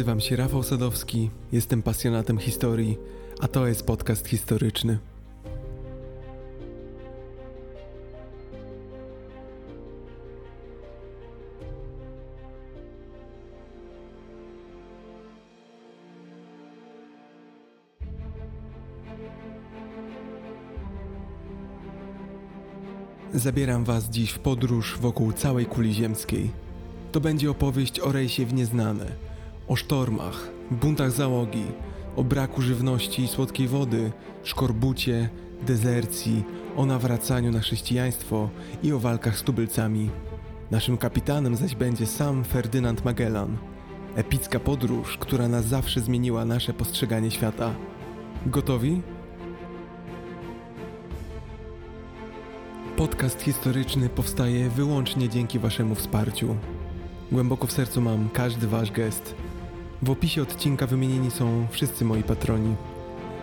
Nazywam się Rafał Sadowski, jestem pasjonatem historii, a to jest podcast historyczny. Zabieram Was dziś w podróż wokół całej kuli ziemskiej. To będzie opowieść o rejsie w nieznane, o sztormach, buntach załogi, o braku żywności i słodkiej wody, szkorbucie, dezercji, o nawracaniu na chrześcijaństwo i o walkach z tubylcami. Naszym kapitanem zaś będzie sam Ferdynand Magellan. Epicka podróż, która na zawsze zmieniła nasze postrzeganie świata. Gotowi? Podcast historyczny powstaje wyłącznie dzięki Waszemu wsparciu. Głęboko w sercu mam każdy Wasz gest. W opisie odcinka wymienieni są wszyscy moi patroni.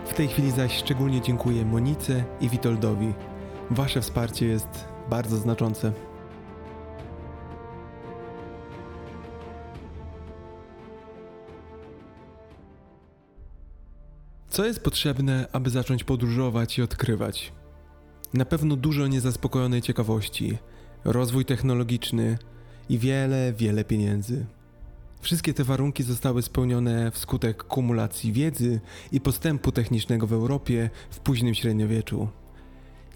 W tej chwili zaś szczególnie dziękuję Monice i Witoldowi. Wasze wsparcie jest bardzo znaczące. Co jest potrzebne, aby zacząć podróżować i odkrywać? Na pewno dużo niezaspokojonej ciekawości, rozwój technologiczny i wiele, wiele pieniędzy. Wszystkie te warunki zostały spełnione wskutek kumulacji wiedzy i postępu technicznego w Europie w późnym średniowieczu.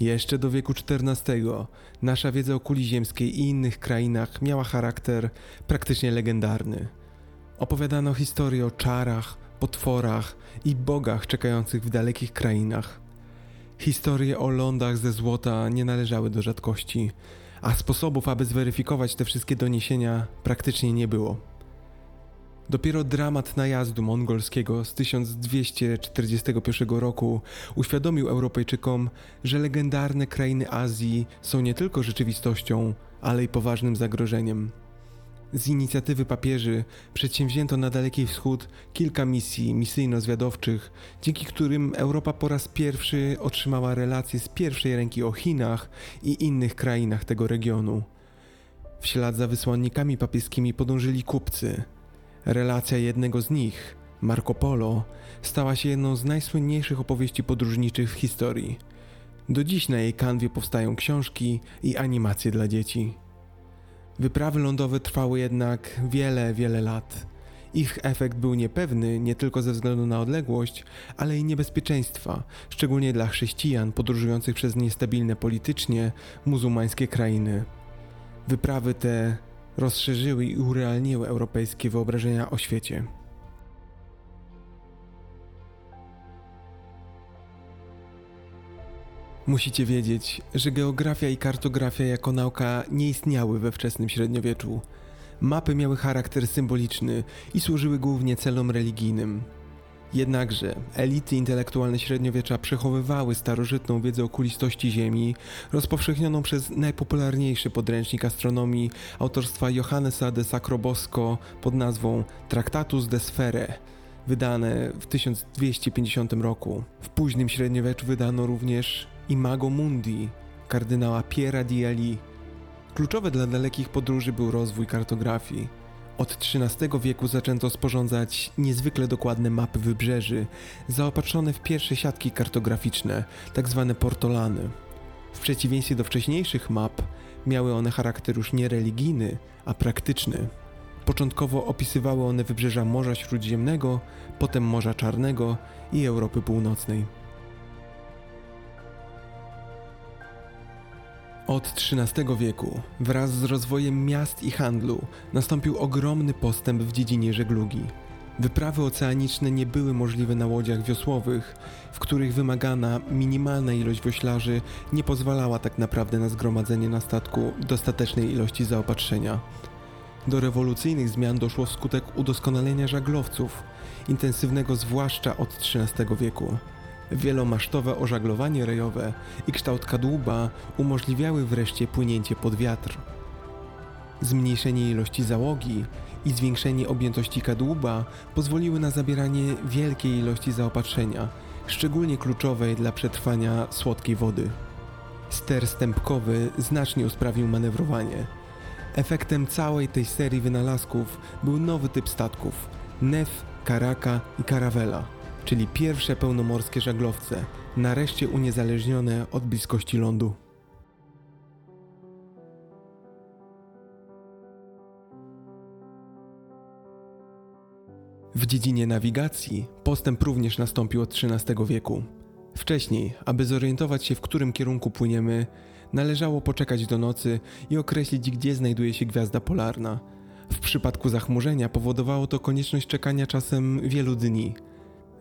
Jeszcze do wieku XIV nasza wiedza o kuli ziemskiej i innych krainach miała charakter praktycznie legendarny. Opowiadano historie o czarach, potworach i bogach czekających w dalekich krainach. Historie o lądach ze złota nie należały do rzadkości, a sposobów, aby zweryfikować te wszystkie doniesienia, praktycznie nie było. Dopiero dramat najazdu mongolskiego z 1241 roku uświadomił Europejczykom, że legendarne krainy Azji są nie tylko rzeczywistością, ale i poważnym zagrożeniem. Z inicjatywy papieży przedsięwzięto na Daleki Wschód kilka misji misyjno-zwiadowczych, dzięki którym Europa po raz pierwszy otrzymała relacje z pierwszej ręki o Chinach i innych krainach tego regionu. W ślad za wysłannikami papieskimi podążyli kupcy. Relacja jednego z nich, Marco Polo, stała się jedną z najsłynniejszych opowieści podróżniczych w historii. Do dziś na jej kanwie powstają książki i animacje dla dzieci. Wyprawy lądowe trwały jednak wiele, wiele lat. Ich efekt był niepewny nie tylko ze względu na odległość, ale i niebezpieczeństwa, szczególnie dla chrześcijan podróżujących przez niestabilne politycznie muzułmańskie krainy. Wyprawy te rozszerzyły i urealniły europejskie wyobrażenia o świecie. Musicie wiedzieć, że geografia i kartografia jako nauka nie istniały we wczesnym średniowieczu. Mapy miały charakter symboliczny i służyły głównie celom religijnym. Jednakże elity intelektualne średniowiecza przechowywały starożytną wiedzę o kulistości Ziemi, rozpowszechnioną przez najpopularniejszy podręcznik astronomii autorstwa Johannesa de Sacrobosco pod nazwą Tractatus de Sfere, wydane w 1250 roku. W późnym średniowieczu wydano również Imago Mundi kardynała Piera di Ali. Kluczowe dla dalekich podróży był rozwój kartografii. Od XIII wieku zaczęto sporządzać niezwykle dokładne mapy wybrzeży, zaopatrzone w pierwsze siatki kartograficzne, tzw. Tak portolany. W przeciwieństwie do wcześniejszych map, miały one charakter już nie religijny, a praktyczny. Początkowo opisywały one wybrzeża Morza Śródziemnego, potem Morza Czarnego i Europy Północnej. Od XIII wieku, wraz z rozwojem miast i handlu, nastąpił ogromny postęp w dziedzinie żeglugi. Wyprawy oceaniczne nie były możliwe na łodziach wiosłowych, w których wymagana minimalna ilość wioślarzy nie pozwalała tak naprawdę na zgromadzenie na statku dostatecznej ilości zaopatrzenia. Do rewolucyjnych zmian doszło wskutek udoskonalenia żaglowców, intensywnego zwłaszcza od XIII wieku. Wielomasztowe ożaglowanie rejowe i kształt kadłuba umożliwiały wreszcie płynięcie pod wiatr. Zmniejszenie ilości załogi i zwiększenie objętości kadłuba pozwoliły na zabieranie wielkiej ilości zaopatrzenia, szczególnie kluczowej dla przetrwania słodkiej wody. Ster stępkowy znacznie usprawnił manewrowanie. Efektem całej tej serii wynalazków był nowy typ statków Nef, Karaka i Caravela, czyli pierwsze pełnomorskie żaglowce, nareszcie uniezależnione od bliskości lądu. W dziedzinie nawigacji postęp również nastąpił od XIII wieku. Wcześniej, aby zorientować się, w którym kierunku płyniemy, należało poczekać do nocy i określić, gdzie znajduje się gwiazda polarna. W przypadku zachmurzenia powodowało to konieczność czekania czasem wielu dni.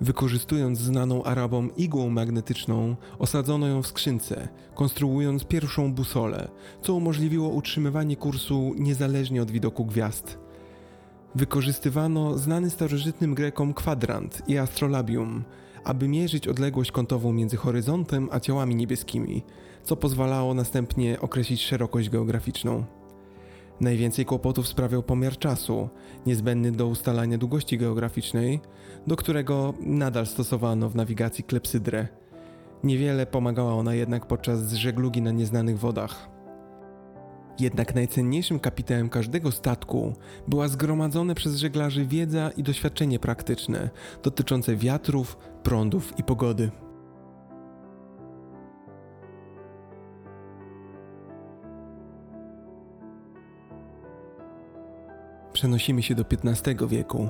Wykorzystując znaną Arabom igłą magnetyczną, osadzono ją w skrzynce, konstruując pierwszą busolę, co umożliwiło utrzymywanie kursu niezależnie od widoku gwiazd. Wykorzystywano znany starożytnym Grekom kwadrant i astrolabium, aby mierzyć odległość kątową między horyzontem a ciałami niebieskimi, co pozwalało następnie określić szerokość geograficzną. Najwięcej kłopotów sprawiał pomiar czasu, niezbędny do ustalania długości geograficznej, do którego nadal stosowano w nawigacji klepsydrę. Niewiele pomagała ona jednak podczas żeglugi na nieznanych wodach. Jednak najcenniejszym kapitałem każdego statku była zgromadzone przez żeglarzy wiedza i doświadczenie praktyczne dotyczące wiatrów, prądów i pogody. Przenosimy się do XV wieku.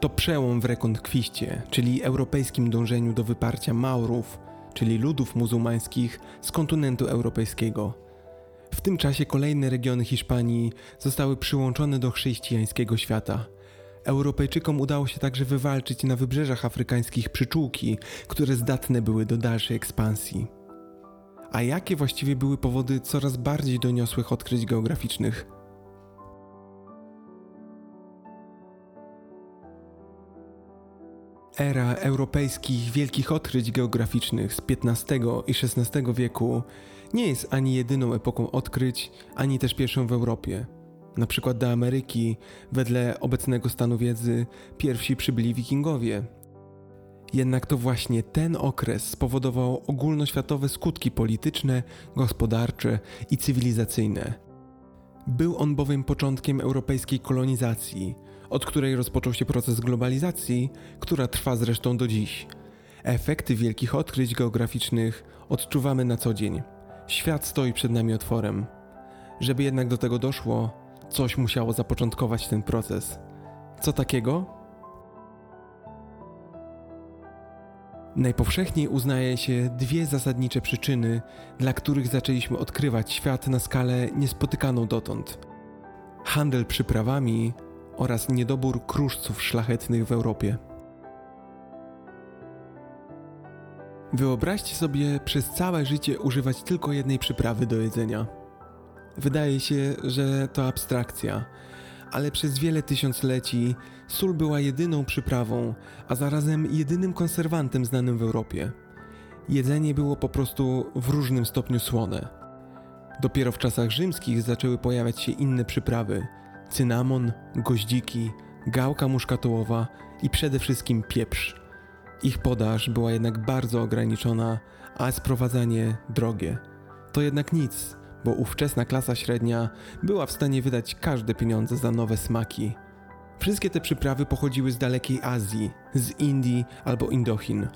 To przełom w rekonkwiście, czyli europejskim dążeniu do wyparcia Maurów, czyli ludów muzułmańskich z kontynentu europejskiego. W tym czasie kolejne regiony Hiszpanii zostały przyłączone do chrześcijańskiego świata. Europejczykom udało się także wywalczyć na wybrzeżach afrykańskich przyczółki, które zdatne były do dalszej ekspansji. A jakie właściwie były powody coraz bardziej doniosłych odkryć geograficznych? Era europejskich wielkich odkryć geograficznych z XV i XVI wieku nie jest ani jedyną epoką odkryć, ani też pierwszą w Europie. Na przykład do Ameryki, wedle obecnego stanu wiedzy, pierwsi przybyli wikingowie. Jednak to właśnie ten okres spowodował ogólnoświatowe skutki polityczne, gospodarcze i cywilizacyjne. Był on bowiem początkiem europejskiej kolonizacji, od której rozpoczął się proces globalizacji, która trwa zresztą do dziś. Efekty wielkich odkryć geograficznych odczuwamy na co dzień. Świat stoi przed nami otworem. Żeby jednak do tego doszło, coś musiało zapoczątkować ten proces. Co takiego? Najpowszechniej uznaje się dwie zasadnicze przyczyny, dla których zaczęliśmy odkrywać świat na skalę niespotykaną dotąd: handel przyprawami oraz niedobór kruszców szlachetnych w Europie. Wyobraźcie sobie przez całe życie używać tylko jednej przyprawy do jedzenia. Wydaje się, że to abstrakcja, ale przez wiele tysiącleci sól była jedyną przyprawą, a zarazem jedynym konserwantem znanym w Europie. Jedzenie było po prostu w różnym stopniu słone. Dopiero w czasach rzymskich zaczęły pojawiać się inne przyprawy: cynamon, goździki, gałka muszkatołowa i przede wszystkim pieprz. Ich podaż była jednak bardzo ograniczona, a sprowadzanie drogie. To jednak nic, bo ówczesna klasa średnia była w stanie wydać każde pieniądze za nowe smaki. Wszystkie te przyprawy pochodziły z dalekiej Azji, z Indii albo Indochin.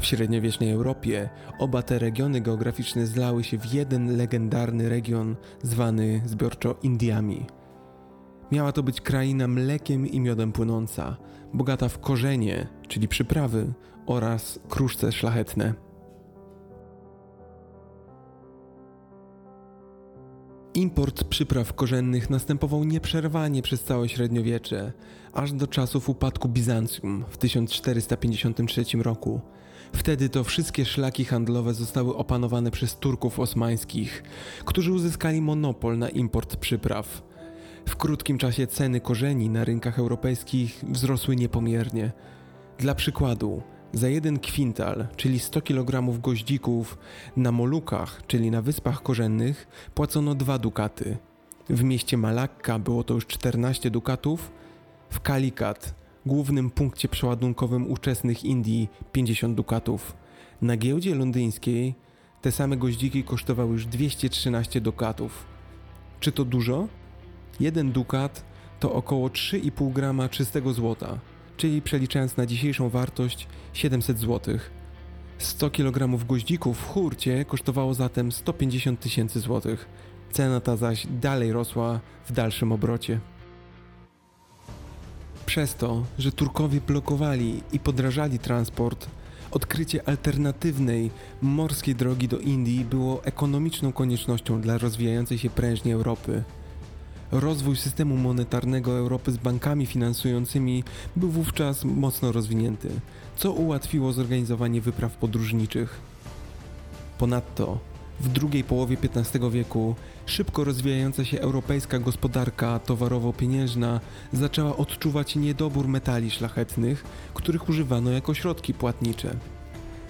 W średniowiecznej Europie oba te regiony geograficzne zlały się w jeden legendarny region zwany zbiorczo Indiami. Miała to być kraina mlekiem i miodem płynąca, bogata w korzenie, czyli przyprawy, oraz kruszce szlachetne. Import przypraw korzennych następował nieprzerwanie przez całe średniowiecze, aż do czasów upadku Bizancjum w 1453 roku. Wtedy to wszystkie szlaki handlowe zostały opanowane przez Turków osmańskich, którzy uzyskali monopol na import przypraw. W krótkim czasie ceny korzeni na rynkach europejskich wzrosły niepomiernie. Dla przykładu, za jeden kwintal, czyli 100 kg goździków, na Molukach, czyli na Wyspach Korzennych, płacono 2 dukaty. W mieście Malakka było to już 14 dukatów, w Kalikat, głównym punkcie przeładunkowym ówczesnych Indii, 50 dukatów. Na giełdzie londyńskiej te same goździki kosztowały już 213 dukatów. Czy to dużo? Jeden dukat to około 3,5 grama czystego złota, czyli przeliczając na dzisiejszą wartość 700 zł. 100 kg goździków w hurcie kosztowało zatem 150 tysięcy złotych. Cena ta zaś dalej rosła w dalszym obrocie. Przez to, że Turkowie blokowali i podrażali transport, odkrycie alternatywnej morskiej drogi do Indii było ekonomiczną koniecznością dla rozwijającej się prężnie Europy. Rozwój systemu monetarnego Europy z bankami finansującymi był wówczas mocno rozwinięty, co ułatwiło zorganizowanie wypraw podróżniczych. Ponadto w drugiej połowie XV wieku szybko rozwijająca się europejska gospodarka towarowo-pieniężna zaczęła odczuwać niedobór metali szlachetnych, których używano jako środki płatnicze.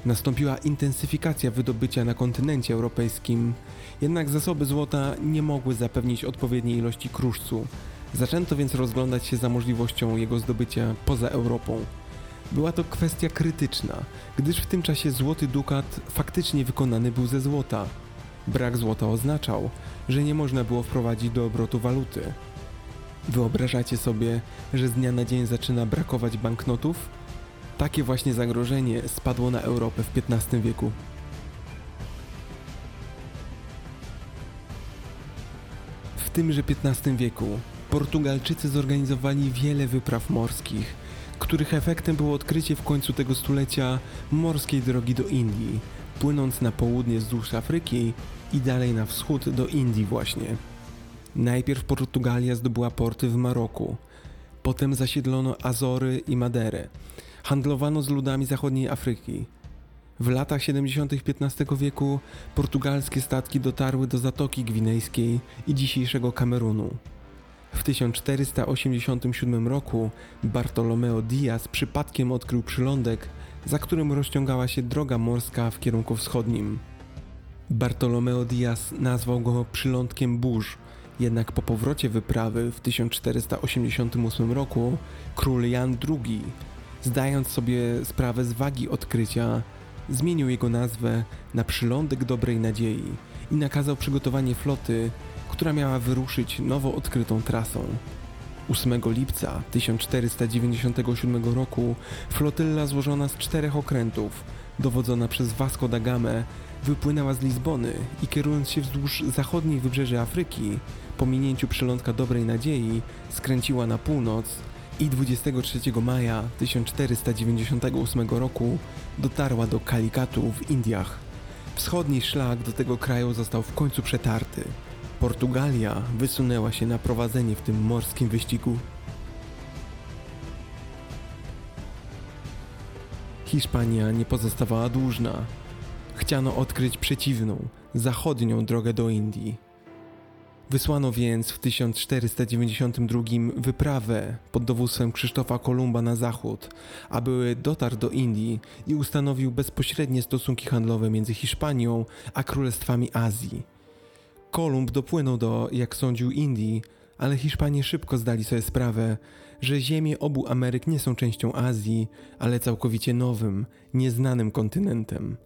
Nastąpiła intensyfikacja wydobycia na kontynencie europejskim, jednak zasoby złota nie mogły zapewnić odpowiedniej ilości kruszcu. Zaczęto więc rozglądać się za możliwością jego zdobycia poza Europą. Była to kwestia krytyczna, gdyż w tym czasie złoty dukat faktycznie wykonany był ze złota. Brak złota oznaczał, że nie można było wprowadzić do obrotu waluty. Wyobrażacie sobie, że z dnia na dzień zaczyna brakować banknotów? Takie właśnie zagrożenie spadło na Europę w XV wieku. W tymże XV wieku Portugalczycy zorganizowali wiele wypraw morskich, których efektem było odkrycie w końcu tego stulecia morskiej drogi do Indii, płynąc na południe wzdłuż Afryki i dalej na wschód do Indii właśnie. Najpierw Portugalia zdobyła porty w Maroku, potem zasiedlono Azory i Maderę. Handlowano z ludami zachodniej Afryki. W latach 70. XV wieku portugalskie statki dotarły do Zatoki Gwinejskiej i dzisiejszego Kamerunu. W 1487 roku Bartolomeo Diaz przypadkiem odkrył przylądek, za którym rozciągała się droga morska w kierunku wschodnim. Bartolomeo Diaz nazwał go przylądkiem burz, jednak po powrocie wyprawy w 1488 roku król Jan II, zdając sobie sprawę z wagi odkrycia, zmienił jego nazwę na przylądek dobrej nadziei i nakazał przygotowanie floty, która miała wyruszyć nowo odkrytą trasą. 8 lipca 1497 roku flotylla złożona z czterech okrętów, dowodzona przez Vasco da Gamę, wypłynęła z Lizbony i kierując się wzdłuż zachodniej wybrzeży Afryki, po minięciu przylądka Dobrej Nadziei, skręciła na północ i 23 maja 1498 roku dotarła do Kalikatu w Indiach. Wschodni szlak do tego kraju został w końcu przetarty. Portugalia wysunęła się na prowadzenie w tym morskim wyścigu. Hiszpania nie pozostawała dłużna. Chciano odkryć przeciwną, zachodnią drogę do Indii. Wysłano więc w 1492 wyprawę pod dowództwem Krzysztofa Kolumba na zachód, aby dotarł do Indii i ustanowił bezpośrednie stosunki handlowe między Hiszpanią a królestwami Azji. Kolumb dopłynął do, jak sądził, Indii, ale Hiszpanie szybko zdali sobie sprawę, że ziemie obu Ameryk nie są częścią Azji, ale całkowicie nowym, nieznanym kontynentem.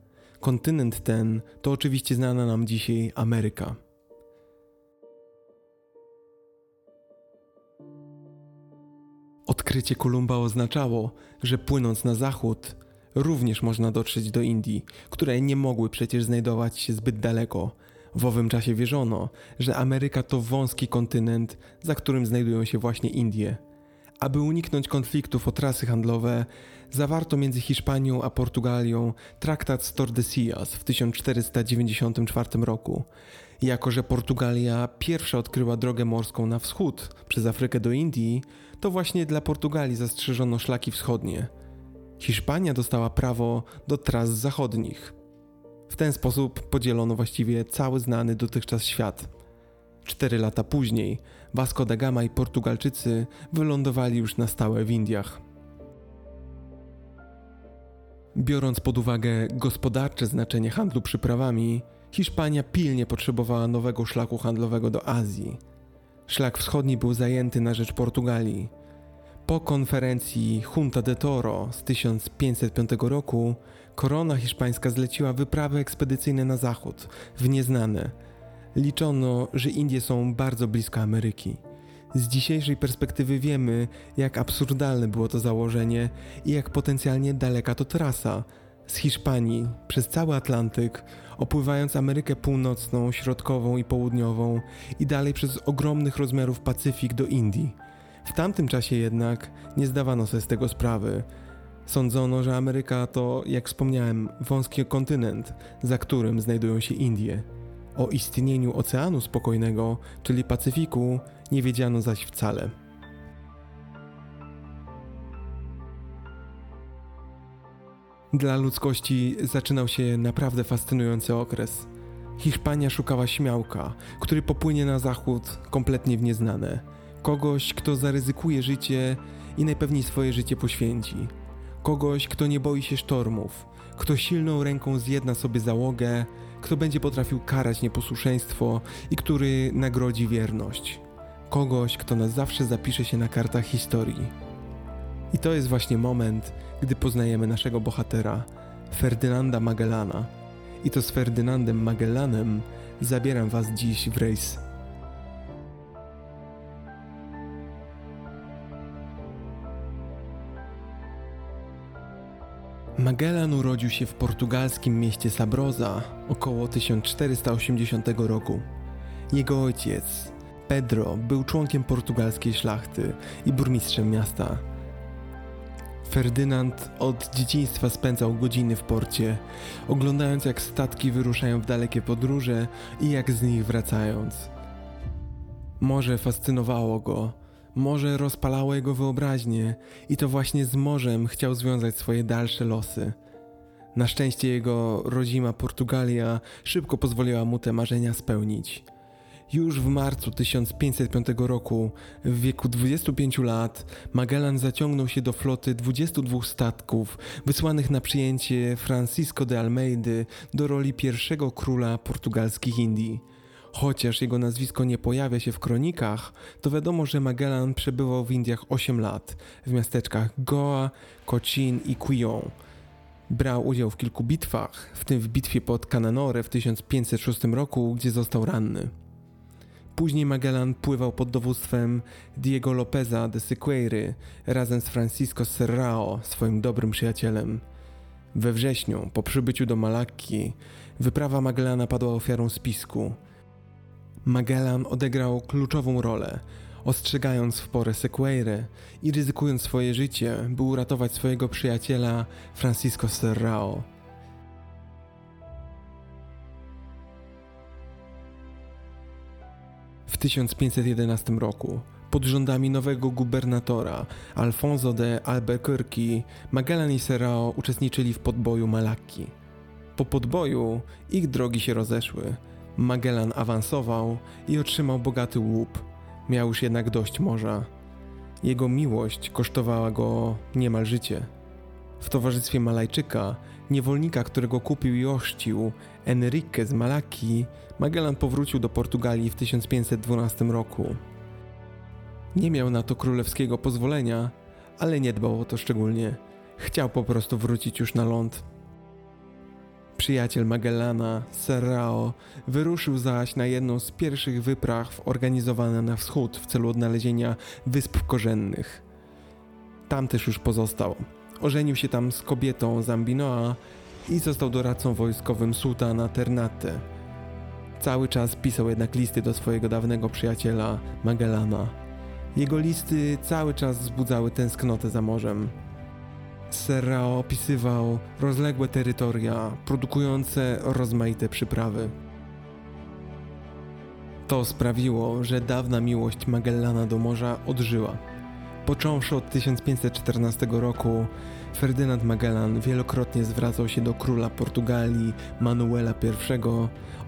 Kontynent ten to oczywiście znana nam dzisiaj Ameryka. Odkrycie Kolumba oznaczało, że płynąc na zachód, również można dotrzeć do Indii, które nie mogły przecież znajdować się zbyt daleko. W owym czasie wierzono, że Ameryka to wąski kontynent, za którym znajdują się właśnie Indie. Aby uniknąć konfliktów o trasy handlowe, zawarto między Hiszpanią a Portugalią traktat z Tordesillas w 1494 roku. Jako, że Portugalia pierwsza odkryła drogę morską na wschód przez Afrykę do Indii, to właśnie dla Portugalii zastrzeżono szlaki wschodnie. Hiszpania dostała prawo do tras zachodnich. W ten sposób podzielono właściwie cały znany dotychczas świat. Cztery lata później Vasco da Gama i Portugalczycy wylądowali już na stałe w Indiach. Biorąc pod uwagę gospodarcze znaczenie handlu przyprawami, Hiszpania pilnie potrzebowała nowego szlaku handlowego do Azji. Szlak wschodni był zajęty na rzecz Portugalii. Po konferencji Junta de Toro z 1505 roku korona hiszpańska zleciła wyprawy ekspedycyjne na zachód, w nieznane. Liczono, że Indie są bardzo blisko Ameryki. Z dzisiejszej perspektywy wiemy, jak absurdalne było to założenie i jak potencjalnie daleka to trasa z Hiszpanii przez cały Atlantyk, opływając Amerykę Północną, Środkową i Południową i dalej przez ogromnych rozmiarów Pacyfik do Indii. W tamtym czasie jednak nie zdawano sobie z tego sprawy. Sądzono, że Ameryka to, jak wspomniałem, wąski kontynent, za którym znajdują się Indie. O istnieniu Oceanu Spokojnego, czyli Pacyfiku, nie wiedziano zaś wcale. Dla ludzkości zaczynał się naprawdę fascynujący okres. Hiszpania szukała śmiałka, który popłynie na zachód kompletnie w nieznane. Kogoś, kto zaryzykuje życie i najpewniej swoje życie poświęci. Kogoś, kto nie boi się sztormów, kto silną ręką zjedna sobie załogę, kto będzie potrafił karać nieposłuszeństwo i który nagrodzi wierność. Kogoś, kto na zawsze zapisze się na kartach historii. I to jest właśnie moment, gdy poznajemy naszego bohatera, Ferdynanda Magellana. I to z Ferdynandem Magellanem zabieram Was dziś w rejs. Magellan urodził się w portugalskim mieście Sabrosa około 1480 roku. Jego ojciec, Pedro, był członkiem portugalskiej szlachty i burmistrzem miasta. Ferdynand od dzieciństwa spędzał godziny w porcie, oglądając jak statki wyruszają w dalekie podróże i jak z nich wracając. Morze fascynowało go, morze rozpalało jego wyobraźnię i to właśnie z morzem chciał związać swoje dalsze losy. Na szczęście jego rodzima Portugalia szybko pozwoliła mu te marzenia spełnić. Już w marcu 1505 roku, w wieku 25 lat, Magellan zaciągnął się do floty 22 statków wysłanych na przyjęcie Francisco de Almeidy do roli pierwszego króla portugalskich Indii. Chociaż jego nazwisko nie pojawia się w kronikach, to wiadomo, że Magellan przebywał w Indiach 8 lat w miasteczkach Goa, Cochin i Quillon. Brał udział w kilku bitwach, w tym w bitwie pod Cananore w 1506 roku, gdzie został ranny. Później Magellan pływał pod dowództwem Diego Lopeza de Siqueiry razem z Francisco Serrao, swoim dobrym przyjacielem. We wrześniu, po przybyciu do Malakki, wyprawa Magellana padła ofiarą spisku. Magellan odegrał kluczową rolę, ostrzegając w porę Sequeirę i ryzykując swoje życie, by uratować swojego przyjaciela Francisco Serrao. 1511 roku, pod rządami nowego gubernatora Alfonso de Albuquerque, Magellan i Serrao uczestniczyli w podboju Malakki. Po podboju ich drogi się rozeszły. Magellan awansował i otrzymał bogaty łup. Miał już jednak dość morza. Jego miłość kosztowała go niemal życie. W towarzystwie Malajczyka, niewolnika, którego kupił i ościł, Enrique z Malaki, Magellan powrócił do Portugalii w 1512 roku. Nie miał na to królewskiego pozwolenia, ale nie dbał o to szczególnie. Chciał po prostu wrócić już na ląd. Przyjaciel Magellana, Serrao, wyruszył zaś na jedną z pierwszych wypraw organizowane na wschód w celu odnalezienia wysp korzennych. Tam też już pozostał. Ożenił się tam z kobietą Zambinoa i został doradcą wojskowym sułtana Ternate. Cały czas pisał jednak listy do swojego dawnego przyjaciela Magellana. Jego listy cały czas wzbudzały tęsknotę za morzem. Serrao opisywał rozległe terytoria produkujące rozmaite przyprawy. To sprawiło, że dawna miłość Magellana do morza odżyła. Począwszy od 1514 roku, Ferdynand Magellan wielokrotnie zwracał się do króla Portugalii Manuela I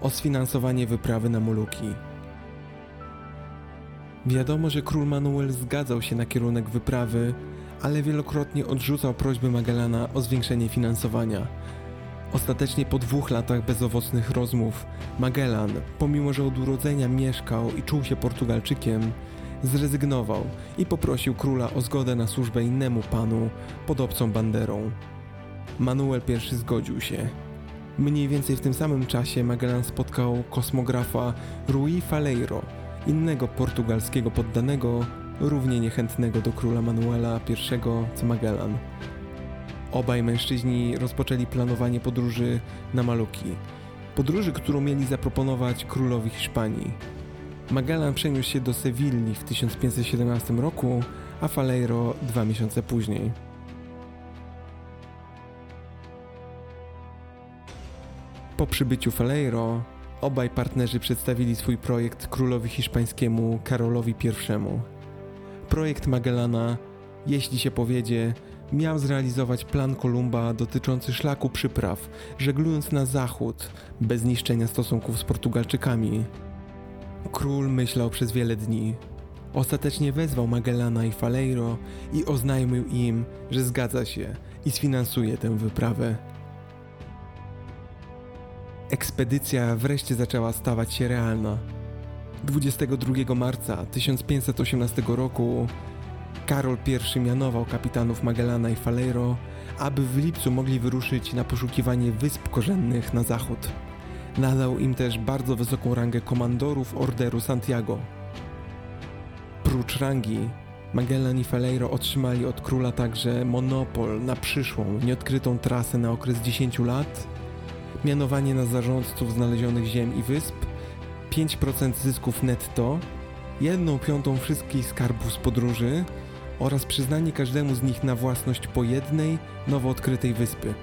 o sfinansowanie wyprawy na Moluki. Wiadomo, że król Manuel zgadzał się na kierunek wyprawy, ale wielokrotnie odrzucał prośby Magellana o zwiększenie finansowania. Ostatecznie po dwóch latach bezowocnych rozmów, Magellan, pomimo że od urodzenia mieszkał i czuł się Portugalczykiem, zrezygnował i poprosił króla o zgodę na służbę innemu panu pod obcą banderą. Manuel I zgodził się. Mniej więcej w tym samym czasie Magellan spotkał kosmografa Rui Faleiro innego portugalskiego poddanego, równie niechętnego do króla Manuela I co Magellan. Obaj mężczyźni rozpoczęli planowanie podróży na Maluki. Podróży, którą mieli zaproponować królowi Hiszpanii. Magellan przeniósł się do Sewilli w 1517 roku, a Faleiro dwa miesiące później. Po przybyciu Faleiro, obaj partnerzy przedstawili swój projekt królowi hiszpańskiemu Karolowi I. Projekt Magellana, jeśli się powiedzie, miał zrealizować plan Kolumba dotyczący szlaku przypraw, żeglując na zachód, bez niszczenia stosunków z Portugalczykami. Król myślał przez wiele dni. Ostatecznie wezwał Magellana i Faleiro i oznajmił im, że zgadza się i sfinansuje tę wyprawę. Ekspedycja wreszcie zaczęła stawać się realna. 22 marca 1518 roku Karol I mianował kapitanów Magellana i Faleiro, aby w lipcu mogli wyruszyć na poszukiwanie wysp korzennych na zachód. Nadał im też bardzo wysoką rangę komandorów Orderu Santiago. Prócz rangi, Magellan i Faleiro otrzymali od króla także monopol na przyszłą, nieodkrytą trasę na okres 10 lat, mianowanie na zarządców znalezionych ziem i wysp, 5% zysków netto, 1 piątą wszystkich skarbów z podróży oraz przyznanie każdemu z nich na własność po jednej nowo odkrytej wyspy.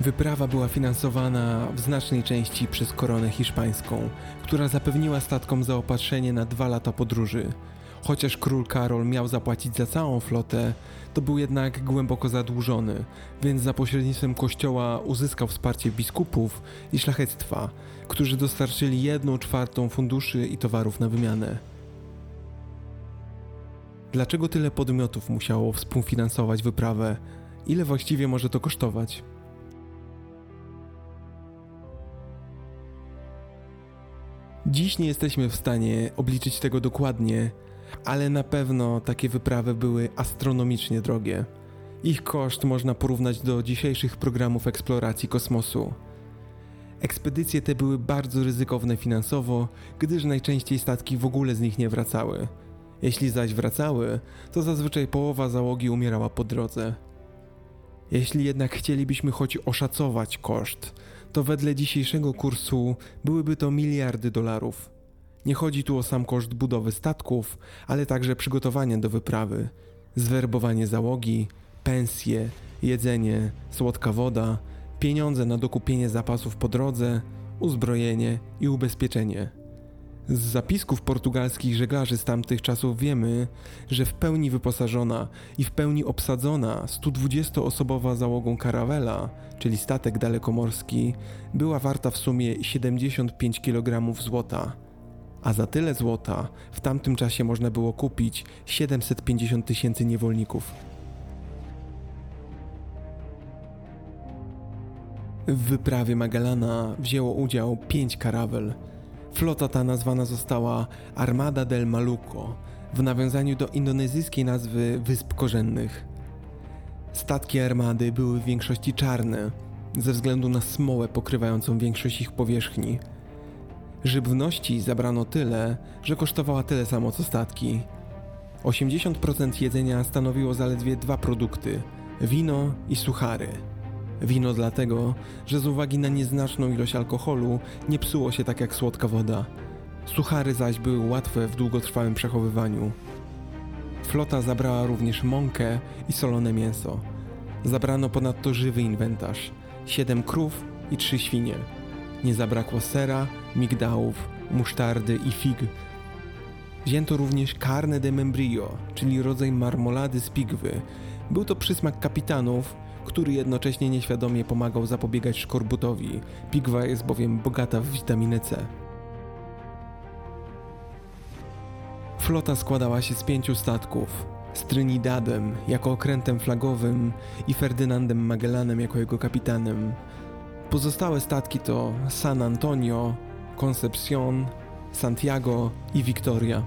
Wyprawa była finansowana w znacznej części przez koronę hiszpańską, która zapewniła statkom zaopatrzenie na dwa lata podróży. Chociaż król Karol miał zapłacić za całą flotę, to był jednak głęboko zadłużony, więc za pośrednictwem kościoła uzyskał wsparcie biskupów i szlachectwa, którzy dostarczyli jedną czwartą funduszy i towarów na wymianę. Dlaczego tyle podmiotów musiało współfinansować wyprawę? Ile właściwie może to kosztować? Dziś nie jesteśmy w stanie obliczyć tego dokładnie, ale na pewno takie wyprawy były astronomicznie drogie. Ich koszt można porównać do dzisiejszych programów eksploracji kosmosu. Ekspedycje te były bardzo ryzykowne finansowo, gdyż najczęściej statki w ogóle z nich nie wracały. Jeśli zaś wracały, to zazwyczaj połowa załogi umierała po drodze. Jeśli jednak chcielibyśmy choć oszacować koszt, to wedle dzisiejszego kursu byłyby to miliardy dolarów. Nie chodzi tu o sam koszt budowy statków, ale także przygotowania do wyprawy, zwerbowanie załogi, pensje, jedzenie, słodka woda, pieniądze na dokupienie zapasów po drodze, uzbrojenie i ubezpieczenie. Z zapisków portugalskich żeglarzy z tamtych czasów wiemy, że w pełni wyposażona i w pełni obsadzona 120-osobowa załogą karawela, czyli statek dalekomorski, była warta w sumie 75 kg złota. A za tyle złota w tamtym czasie można było kupić 750 tysięcy niewolników. W wyprawie Magellana wzięło udział pięć karawel – Flota ta nazwana została Armada del Maluco w nawiązaniu do indonezyjskiej nazwy Wysp Korzennych. Statki armady były w większości czarne, ze względu na smołę pokrywającą większość ich powierzchni. Żywności zabrano tyle, że kosztowała tyle samo co statki. 80% jedzenia stanowiło zaledwie dwa produkty: wino i suchary. Wino dlatego, że z uwagi na nieznaczną ilość alkoholu nie psuło się tak jak słodka woda. Suchary zaś były łatwe w długotrwałym przechowywaniu. Flota zabrała również mąkę i solone mięso. Zabrano ponadto żywy inwentarz: siedem krów i trzy świnie. Nie zabrakło sera, migdałów, musztardy i fig. Wzięto również carne de membrillo, czyli rodzaj marmolady z pigwy. Był to przysmak kapitanów, który jednocześnie nieświadomie pomagał zapobiegać szkorbutowi. Pigwa jest bowiem bogata w witaminę C. Flota składała się z pięciu statków. Z Trinidadem jako okrętem flagowym i Ferdynandem Magellanem jako jego kapitanem. Pozostałe statki to San Antonio, Concepcion, Santiago i Victoria.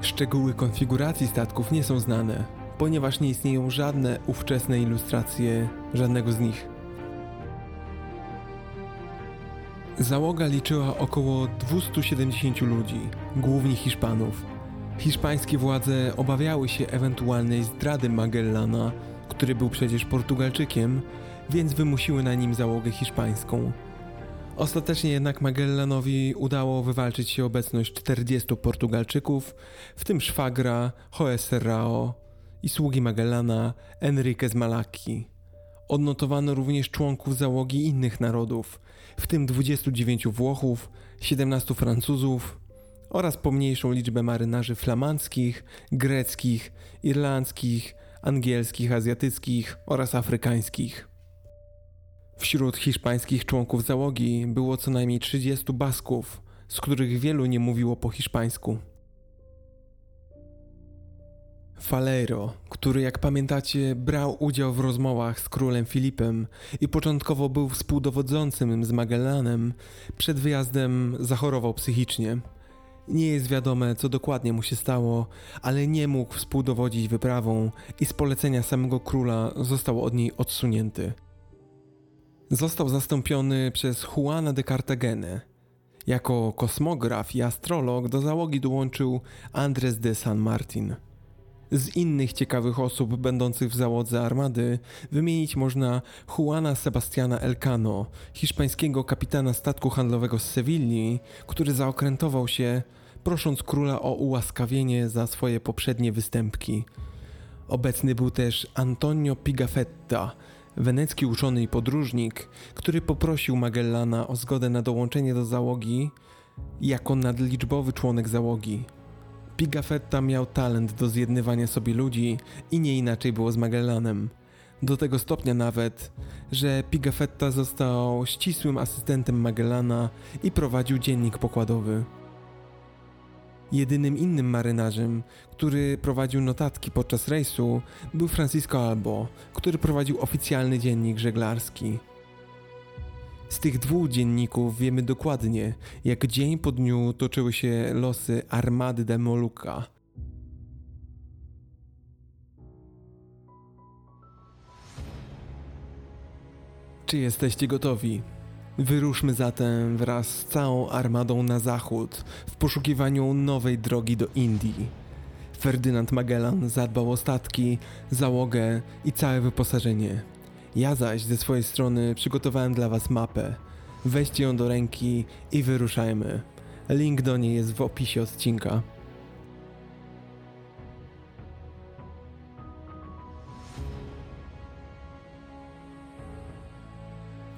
Szczegóły konfiguracji statków nie są znane, ponieważ nie istnieją żadne ówczesne ilustracje żadnego z nich. Załoga liczyła około 270 ludzi, głównie Hiszpanów. Hiszpańskie władze obawiały się ewentualnej zdrady Magellana, który był przecież Portugalczykiem, więc wymusiły na nim załogę hiszpańską. Ostatecznie jednak Magellanowi udało wywalczyć się obecność 40 Portugalczyków, w tym szwagra Joe Serrao i sługi Magellana Enriquez Malaki. Odnotowano również członków załogi innych narodów, w tym 29 Włochów, 17 Francuzów oraz pomniejszą liczbę marynarzy flamandzkich, greckich, irlandzkich, angielskich, azjatyckich oraz afrykańskich. Wśród hiszpańskich członków załogi było co najmniej 30 Basków, z których wielu nie mówiło po hiszpańsku. Faleiro, który jak pamiętacie brał udział w rozmowach z królem Filipem i początkowo był współdowodzącym z Magellanem, przed wyjazdem zachorował psychicznie. Nie jest wiadome, co dokładnie mu się stało, ale nie mógł współdowodzić wyprawą i z polecenia samego króla został od niej odsunięty. Został zastąpiony przez Juana de Cartagena. Jako kosmograf i astrolog do załogi dołączył Andres de San Martin. Z innych ciekawych osób będących w załodze armady wymienić można Juana Sebastiana Elcano, hiszpańskiego kapitana statku handlowego z Sewilli, który zaokrętował się, prosząc króla o ułaskawienie za swoje poprzednie występki. Obecny był też Antonio Pigafetta, wenecki uczony i podróżnik, który poprosił Magellana o zgodę na dołączenie do załogi jako nadliczbowy członek załogi. Pigafetta miał talent do zjednywania sobie ludzi i nie inaczej było z Magellanem. Do tego stopnia nawet, że Pigafetta został ścisłym asystentem Magellana i prowadził dziennik pokładowy. Jedynym innym marynarzem, który prowadził notatki podczas rejsu, był Francisco Albo, który prowadził oficjalny dziennik żeglarski. Z tych dwóch dzienników wiemy dokładnie, jak dzień po dniu toczyły się losy armady de Molucca. Czy jesteście gotowi? Wyruszmy zatem wraz z całą armadą na zachód w poszukiwaniu nowej drogi do Indii. Ferdynand Magellan zadbał o statki, załogę i całe wyposażenie. Ja zaś ze swojej strony przygotowałem dla Was mapę. Weźcie ją do ręki i wyruszajmy. Link do niej jest w opisie odcinka.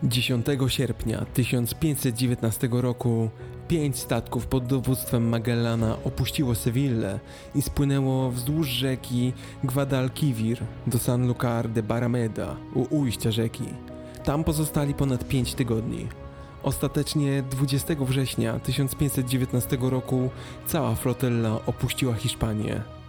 10 sierpnia 1519 roku pięć statków pod dowództwem Magellana opuściło Sewillę i spłynęło wzdłuż rzeki Guadalquivir do Sanlúcar de Barrameda u ujścia rzeki. Tam pozostali ponad pięć tygodni. Ostatecznie 20 września 1519 roku cała flotilla opuściła Hiszpanię.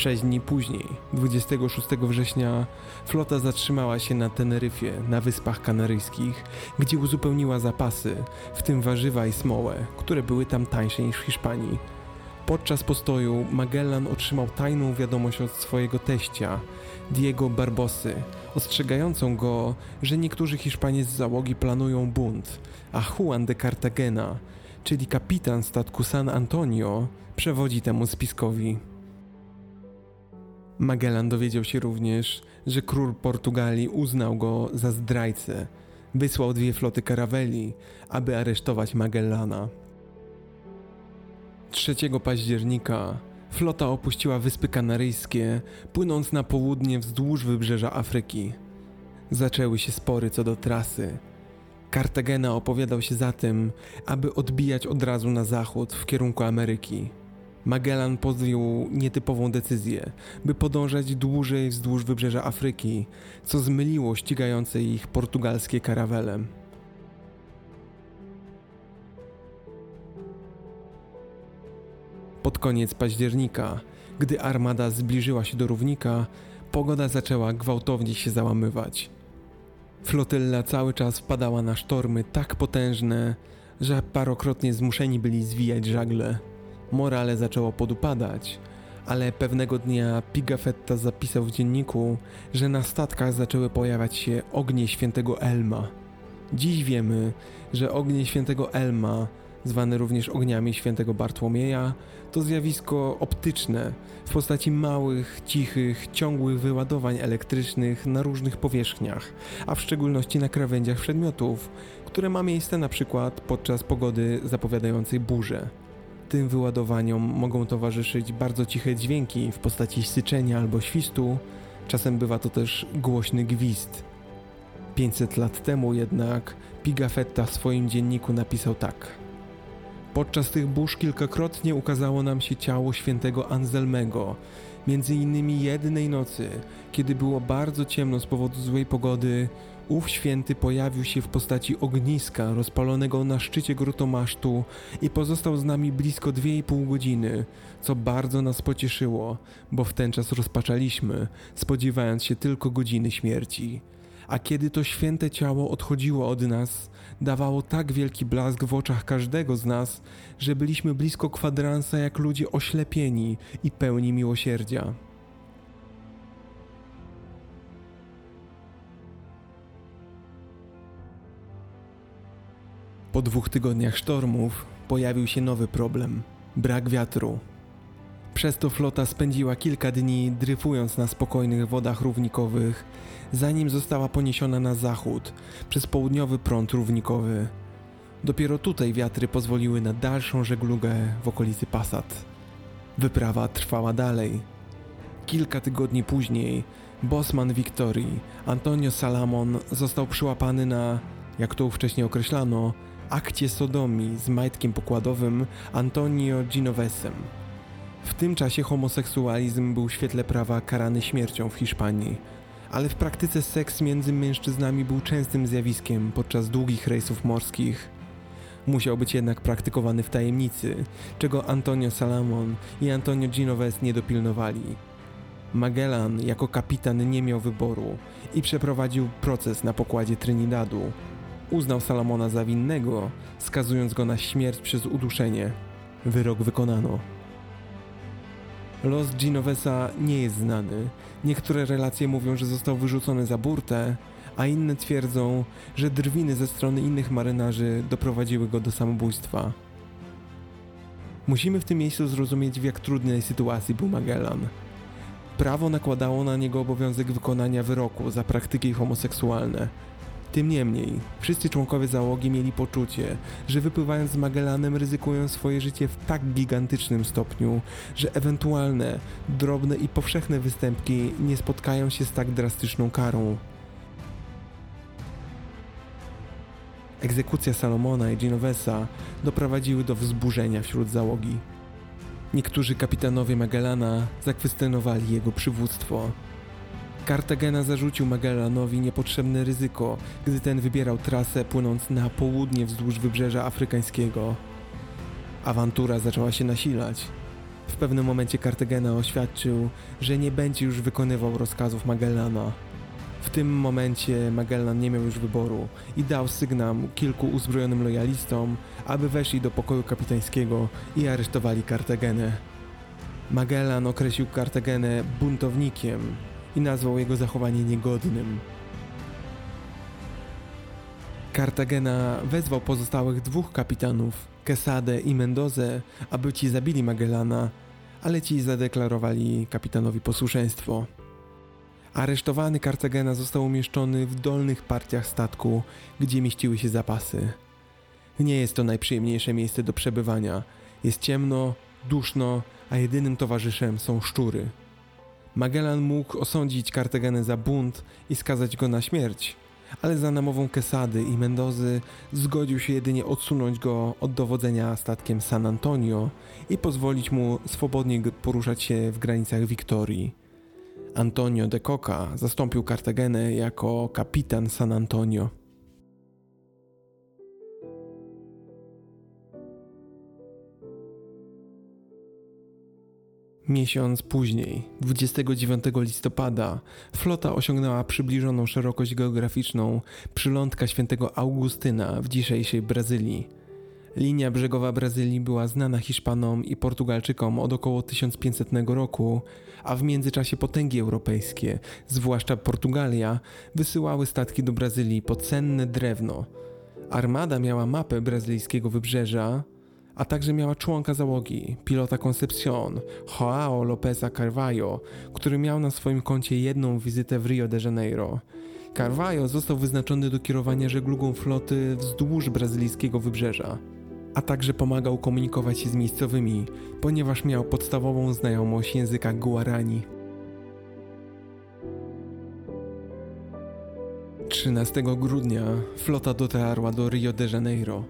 Sześć dni później, 26 września, flota zatrzymała się na Teneryfie, na Wyspach Kanaryjskich, gdzie uzupełniła zapasy, w tym warzywa i smołę, które były tam tańsze niż w Hiszpanii. Podczas postoju Magellan otrzymał tajną wiadomość od swojego teścia, Diego Barbosy, ostrzegającą go, że niektórzy Hiszpanie z załogi planują bunt, a Juan de Cartagena, czyli kapitan statku San Antonio, przewodzi temu spiskowi. Magellan dowiedział się również, że król Portugalii uznał go za zdrajcę. Wysłał dwie floty karaweli, aby aresztować Magellana. 3 października flota opuściła Wyspy Kanaryjskie, płynąc na południe wzdłuż wybrzeża Afryki. Zaczęły się spory co do trasy. Kartagena opowiadał się za tym, aby odbijać od razu na zachód w kierunku Ameryki. Magellan podjął nietypową decyzję, by podążać dłużej wzdłuż wybrzeża Afryki, co zmyliło ścigające ich portugalskie karawele. Pod koniec października, gdy armada zbliżyła się do równika, pogoda zaczęła gwałtownie się załamywać. Flotylla cały czas wpadała na sztormy tak potężne, że parokrotnie zmuszeni byli zwijać żagle. Morale zaczęło podupadać, ale pewnego dnia Pigafetta zapisał w dzienniku, że na statkach zaczęły pojawiać się ognie świętego Elma. Dziś wiemy, że ognie świętego Elma, zwane również ogniami świętego Bartłomieja, to zjawisko optyczne w postaci małych, cichych, ciągłych wyładowań elektrycznych na różnych powierzchniach, a w szczególności na krawędziach przedmiotów, które ma miejsce na przykład podczas pogody zapowiadającej burzę. Tym wyładowaniom mogą towarzyszyć bardzo ciche dźwięki w postaci syczenia albo świstu, czasem bywa to też głośny gwizd. 500 lat temu jednak Pigafetta w swoim dzienniku napisał tak. Podczas tych burz kilkakrotnie ukazało nam się ciało świętego Anselmego, między innymi jednej nocy, kiedy było bardzo ciemno z powodu złej pogody, ów święty pojawił się w postaci ogniska rozpalonego na szczycie grutomasztu i pozostał z nami blisko 2,5 godziny, co bardzo nas pocieszyło, bo w ten czas rozpaczaliśmy, spodziewając się tylko godziny śmierci. A kiedy to święte ciało odchodziło od nas, dawało tak wielki blask w oczach każdego z nas, że byliśmy blisko kwadransa jak ludzie oślepieni i pełni miłosierdzia. Po dwóch tygodniach sztormów pojawił się nowy problem brak wiatru. Przez to flota spędziła kilka dni dryfując na spokojnych wodach równikowych, zanim została poniesiona na zachód przez południowy prąd równikowy. Dopiero tutaj wiatry pozwoliły na dalszą żeglugę w okolicy Passat. Wyprawa trwała dalej. Kilka tygodni później bosman Wiktorii, Antonio Salamon, został przyłapany na, jak to wcześniej określano, akcie sodomii z majtkiem pokładowym Antonio Ginovesem. W tym czasie homoseksualizm był w świetle prawa karany śmiercią w Hiszpanii, ale w praktyce seks między mężczyznami był częstym zjawiskiem podczas długich rejsów morskich. Musiał być jednak praktykowany w tajemnicy, czego Antonio Salamon i Antonio Ginoves nie dopilnowali. Magellan jako kapitan nie miał wyboru i przeprowadził proces na pokładzie Trinidadu. Uznał Salamona za winnego, skazując go na śmierć przez uduszenie. Wyrok wykonano. Los Ginovesa nie jest znany. Niektóre relacje mówią, że został wyrzucony za burtę, a inne twierdzą, że drwiny ze strony innych marynarzy doprowadziły go do samobójstwa. Musimy w tym miejscu zrozumieć, w jak trudnej sytuacji był Magellan. Prawo nakładało na niego obowiązek wykonania wyroku za praktyki homoseksualne, tym niemniej, wszyscy członkowie załogi mieli poczucie, że wypływając z Magellanem ryzykują swoje życie w tak gigantycznym stopniu, że ewentualne, drobne i powszechne występki nie spotkają się z tak drastyczną karą. Egzekucja Salomona i Genovesa doprowadziły do wzburzenia wśród załogi. Niektórzy kapitanowie Magellana zakwestionowali jego przywództwo, Kartagena zarzucił Magellanowi niepotrzebne ryzyko, gdy ten wybierał trasę płynąc na południe wzdłuż wybrzeża afrykańskiego. Awantura zaczęła się nasilać. W pewnym momencie Kartagena oświadczył, że nie będzie już wykonywał rozkazów Magellana. W tym momencie Magellan nie miał już wyboru i dał sygnał kilku uzbrojonym lojalistom, aby weszli do pokoju kapitańskiego i aresztowali Kartagenę. Magellan określił Kartagenę buntownikiem i nazwał jego zachowanie niegodnym. Kartagena wezwał pozostałych dwóch kapitanów, Quesade i Mendoze, aby ci zabili Magellana, ale ci zadeklarowali kapitanowi posłuszeństwo. Aresztowany Kartagena został umieszczony w dolnych partiach statku, gdzie mieściły się zapasy. Nie jest to najprzyjemniejsze miejsce do przebywania. Jest ciemno, duszno, a jedynym towarzyszem są szczury. Magellan mógł osądzić Kartagenę za bunt i skazać go na śmierć, ale za namową Quesady i Mendozy zgodził się jedynie odsunąć go od dowodzenia statkiem San Antonio i pozwolić mu swobodnie poruszać się w granicach Wiktorii. Antonio de Coca zastąpił Kartagenę jako kapitan San Antonio. Miesiąc później, 29 listopada, flota osiągnęła przybliżoną szerokość geograficzną przylądka świętego Augustyna w dzisiejszej Brazylii. Linia brzegowa Brazylii była znana Hiszpanom i Portugalczykom od około 1500 roku, a w międzyczasie potęgi europejskie, zwłaszcza Portugalia, wysyłały statki do Brazylii po cenne drewno. Armada miała mapę brazylijskiego wybrzeża, a także miała członka załogi, pilota Concepcion, Joao Lopeza Carvalho, który miał na swoim koncie jedną wizytę w Rio de Janeiro. Carvalho został wyznaczony do kierowania żeglugą floty wzdłuż brazylijskiego wybrzeża, a także pomagał komunikować się z miejscowymi, ponieważ miał podstawową znajomość języka Guarani. 13 grudnia flota dotarła do Rio de Janeiro.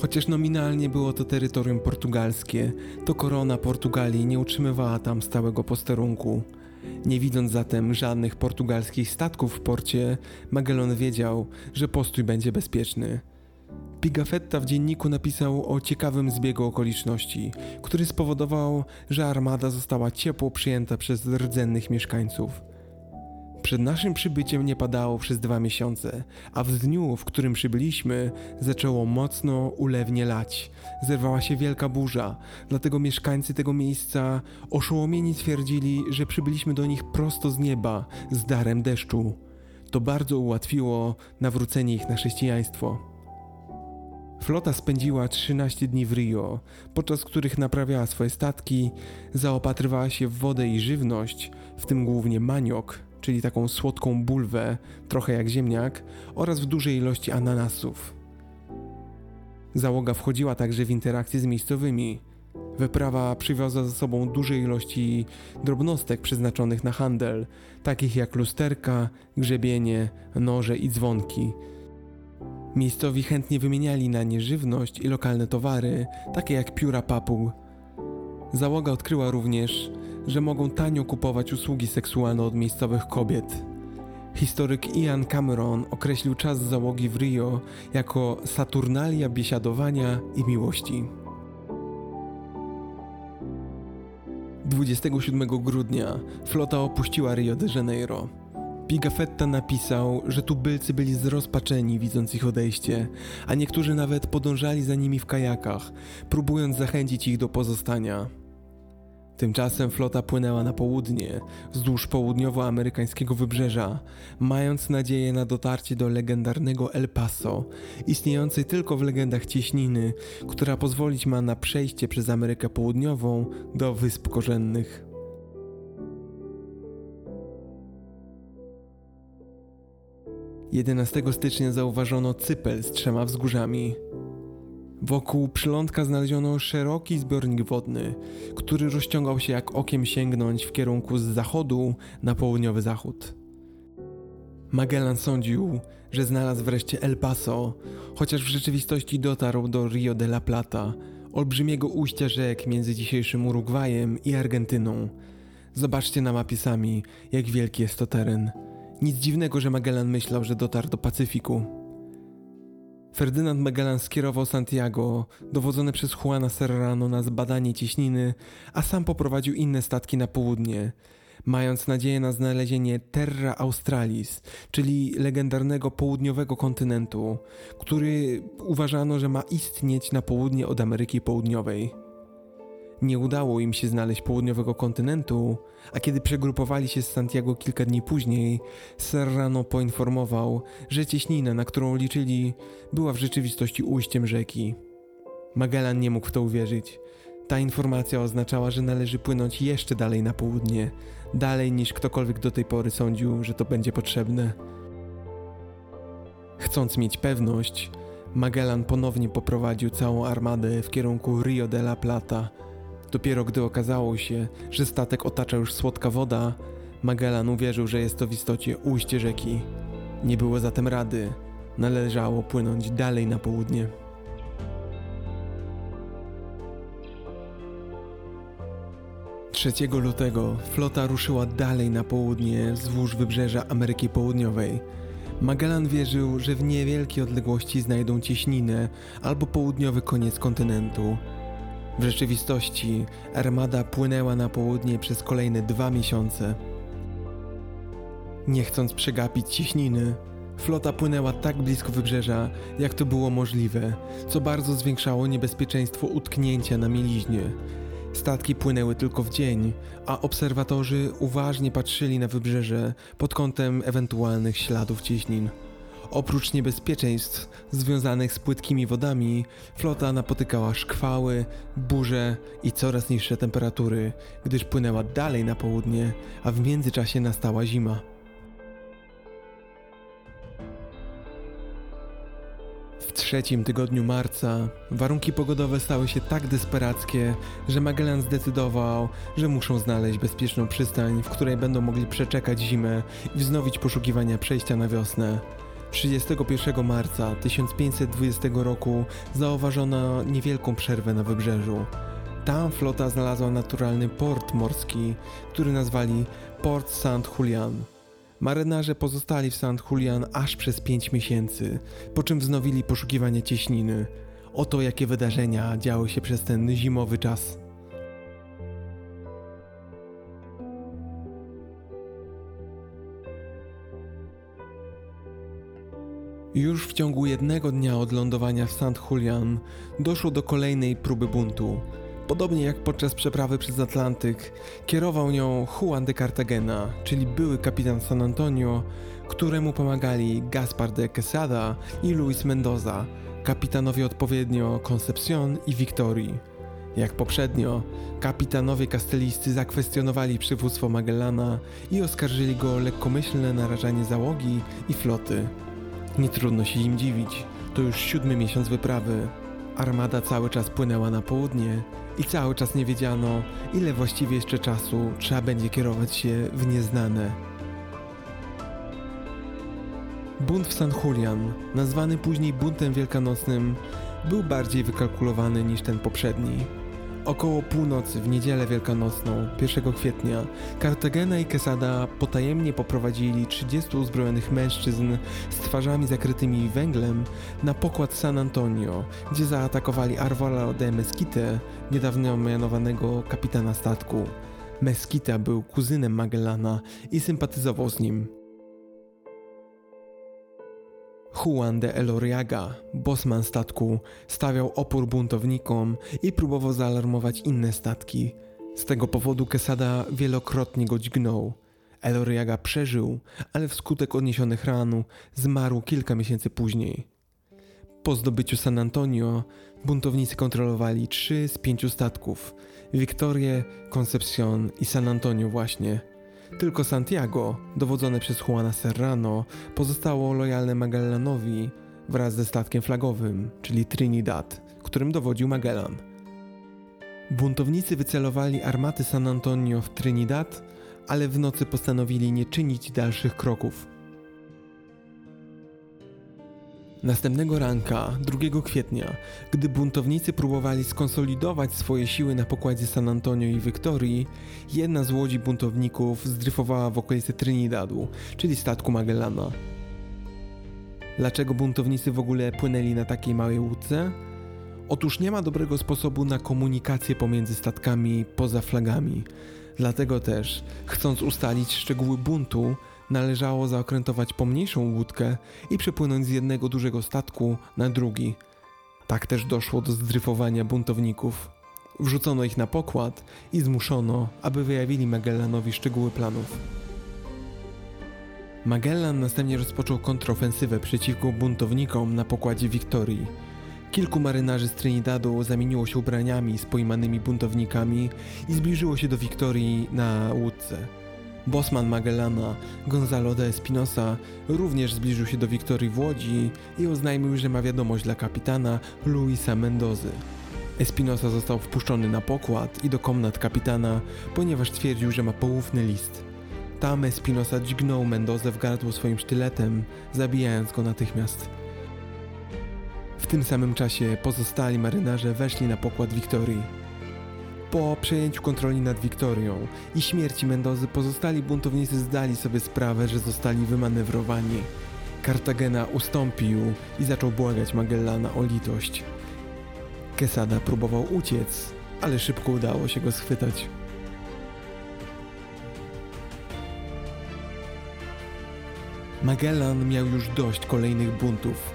Chociaż nominalnie było to terytorium portugalskie, to korona Portugalii nie utrzymywała tam stałego posterunku. Nie widząc zatem żadnych portugalskich statków w porcie, Magellan wiedział, że postój będzie bezpieczny. Pigafetta w dzienniku napisał o ciekawym zbiegu okoliczności, który spowodował, że armada została ciepło przyjęta przez rdzennych mieszkańców. Przed naszym przybyciem nie padało przez dwa miesiące, a w dniu, w którym przybyliśmy, zaczęło mocno ulewnie lać. Zerwała się wielka burza, dlatego mieszkańcy tego miejsca oszołomieni twierdzili, że przybyliśmy do nich prosto z nieba, z darem deszczu. To bardzo ułatwiło nawrócenie ich na chrześcijaństwo. Flota spędziła 13 dni w Rio, podczas których naprawiała swoje statki, zaopatrywała się w wodę i żywność, w tym głównie maniok, czyli taką słodką bulwę, trochę jak ziemniak, oraz w dużej ilości ananasów. Załoga wchodziła także w interakcje z miejscowymi. Wyprawa przywiozła ze sobą duże ilości drobnostek przeznaczonych na handel, takich jak lusterka, grzebienie, noże i dzwonki. Miejscowi chętnie wymieniali na nie żywność i lokalne towary, takie jak pióra papug. Załoga odkryła również, że mogą tanio kupować usługi seksualne od miejscowych kobiet. Historyk Ian Cameron określił czas załogi w Rio jako Saturnalia biesiadowania i miłości. 27 grudnia flota opuściła Rio de Janeiro. Pigafetta napisał, że tubylcy byli zrozpaczeni widząc ich odejście, a niektórzy nawet podążali za nimi w kajakach, próbując zachęcić ich do pozostania. Tymczasem flota płynęła na południe, wzdłuż południowoamerykańskiego wybrzeża, mając nadzieję na dotarcie do legendarnego El Paso, istniejącej tylko w legendach cieśniny, która pozwolić ma na przejście przez Amerykę Południową do Wysp Korzennych. Jedenastego stycznia zauważono cypel z trzema wzgórzami. Wokół przylądka znaleziono szeroki zbiornik wodny, który rozciągał się jak okiem sięgnąć w kierunku z zachodu na południowy zachód. Magellan sądził, że znalazł wreszcie El Paso, chociaż w rzeczywistości dotarł do Rio de la Plata, olbrzymiego ujścia rzek między dzisiejszym Urugwajem i Argentyną. Zobaczcie na mapie sami, jak wielki jest to teren. Nic dziwnego, że Magellan myślał, że dotarł do Pacyfiku. Ferdynand Magellan skierował Santiago, dowodzone przez Juana Serrano na zbadanie cieśniny, a sam poprowadził inne statki na południe, mając nadzieję na znalezienie Terra Australis, czyli legendarnego południowego kontynentu, który uważano, że ma istnieć na południe od Ameryki Południowej. Nie udało im się znaleźć południowego kontynentu, a kiedy przegrupowali się z Santiago kilka dni później, Serrano poinformował, że cieśnina, na którą liczyli, była w rzeczywistości ujściem rzeki. Magellan nie mógł w to uwierzyć. Ta informacja oznaczała, że należy płynąć jeszcze dalej na południe, dalej niż ktokolwiek do tej pory sądził, że to będzie potrzebne. Chcąc mieć pewność, Magellan ponownie poprowadził całą armadę w kierunku Rio de la Plata – Dopiero gdy okazało się, że statek otacza już słodka woda, Magellan uwierzył, że jest to w istocie ujście rzeki. Nie było zatem rady, należało płynąć dalej na południe. Trzeciego lutego flota ruszyła dalej na południe wzdłuż wybrzeża Ameryki Południowej. Magellan wierzył, że w niewielkiej odległości znajdą cieśninę albo południowy koniec kontynentu, w rzeczywistości armada płynęła na południe przez kolejne dwa miesiące. Nie chcąc przegapić ciśniny, Flota płynęła tak blisko wybrzeża, jak to było możliwe, co bardzo zwiększało niebezpieczeństwo utknięcia na mieliźnie. Statki płynęły tylko w dzień, a obserwatorzy uważnie patrzyli na wybrzeże pod kątem ewentualnych śladów cieśnin. Oprócz niebezpieczeństw związanych z płytkimi wodami, flota napotykała szkwały, burze i coraz niższe temperatury, gdyż płynęła dalej na południe, a w międzyczasie nastała zima. W trzecim tygodniu marca warunki pogodowe stały się tak desperackie, że Magellan zdecydował, że muszą znaleźć bezpieczną przystań, w której będą mogli przeczekać zimę i wznowić poszukiwania przejścia na wiosnę. 31 marca 1520 roku zauważono niewielką przerwę na wybrzeżu. Tam flota znalazła naturalny port morski, który nazwali Port St. Julian. Marynarze pozostali w St. Julian aż przez 5 miesięcy, po czym wznowili poszukiwanie cieśniny. Oto jakie wydarzenia działy się przez ten zimowy czas. Już w ciągu jednego dnia od lądowania w St. Julian doszło do kolejnej próby buntu. Podobnie jak podczas przeprawy przez Atlantyk, kierował nią Juan de Cartagena, czyli były kapitan San Antonio, któremu pomagali Gaspar de Quesada i Luis Mendoza, kapitanowie odpowiednio Concepcion i Victorii. Jak poprzednio, kapitanowie kastelisty zakwestionowali przywództwo Magellana i oskarżyli go o lekkomyślne narażanie załogi i floty. Nie trudno się im dziwić, to już siódmy miesiąc wyprawy. Armada cały czas płynęła na południe i cały czas nie wiedziano, ile właściwie jeszcze czasu trzeba będzie kierować się w nieznane. Bunt w San Julian, nazwany później buntem wielkanocnym, był bardziej wykalkulowany niż ten poprzedni. Około północy w niedzielę wielkanocną, 1 kwietnia, Cartagena i Quesada potajemnie poprowadzili 30 uzbrojonych mężczyzn z twarzami zakrytymi węglem na pokład San Antonio, gdzie zaatakowali Arvalo de Mesquite, niedawno mianowanego kapitana statku. Mesquita był kuzynem Magellana i sympatyzował z nim. Juan de Eloriaga, bosman statku, stawiał opór buntownikom i próbował zaalarmować inne statki. Z tego powodu Quesada wielokrotnie go dźgnął. Eloriaga przeżył, ale wskutek odniesionych ran zmarł kilka miesięcy później. Po zdobyciu San Antonio buntownicy kontrolowali trzy z pięciu statków: Victorię, Concepcion i San Antonio właśnie – tylko Santiago, dowodzone przez Juana Serrano, pozostało lojalne Magellanowi wraz ze statkiem flagowym, czyli Trinidad, którym dowodził Magellan. Buntownicy wycelowali armaty San Antonio w Trinidad, ale w nocy postanowili nie czynić dalszych kroków. Następnego ranka, 2 kwietnia, gdy buntownicy próbowali skonsolidować swoje siły na pokładzie San Antonio i Wiktorii, jedna z łodzi buntowników zdryfowała w okolicy Trinidadu, czyli statku Magellana. Dlaczego buntownicy w ogóle płynęli na takiej małej łódce? Otóż nie ma dobrego sposobu na komunikację pomiędzy statkami poza flagami. Dlatego też, chcąc ustalić szczegóły buntu, należało zaokrętować pomniejszą łódkę i przepłynąć z jednego dużego statku na drugi. Tak też doszło do zdryfowania buntowników. Wrzucono ich na pokład i zmuszono, aby wyjawili Magellanowi szczegóły planów. Magellan następnie rozpoczął kontrofensywę przeciwko buntownikom na pokładzie Wiktorii. Kilku marynarzy z Trinidadu zamieniło się ubraniami z pojmanymi buntownikami i zbliżyło się do Wiktorii na łódce. Bosman Magellana, Gonzalo de Espinosa, również zbliżył się do Wiktorii w Łodzi i oznajmił, że ma wiadomość dla kapitana Luisa Mendozy. Espinosa został wpuszczony na pokład i do komnat kapitana, ponieważ twierdził, że ma poufny list. Tam Espinosa dźgnął Mendozę w gardło swoim sztyletem, zabijając go natychmiast. W tym samym czasie pozostali marynarze weszli na pokład Wiktorii. Po przejęciu kontroli nad Wiktorią i śmierci Mendozy pozostali buntownicy zdali sobie sprawę, że zostali wymanewrowani. Kartagena ustąpił i zaczął błagać Magellana o litość. Quesada próbował uciec, ale szybko udało się go schwytać. Magellan miał już dość kolejnych buntów.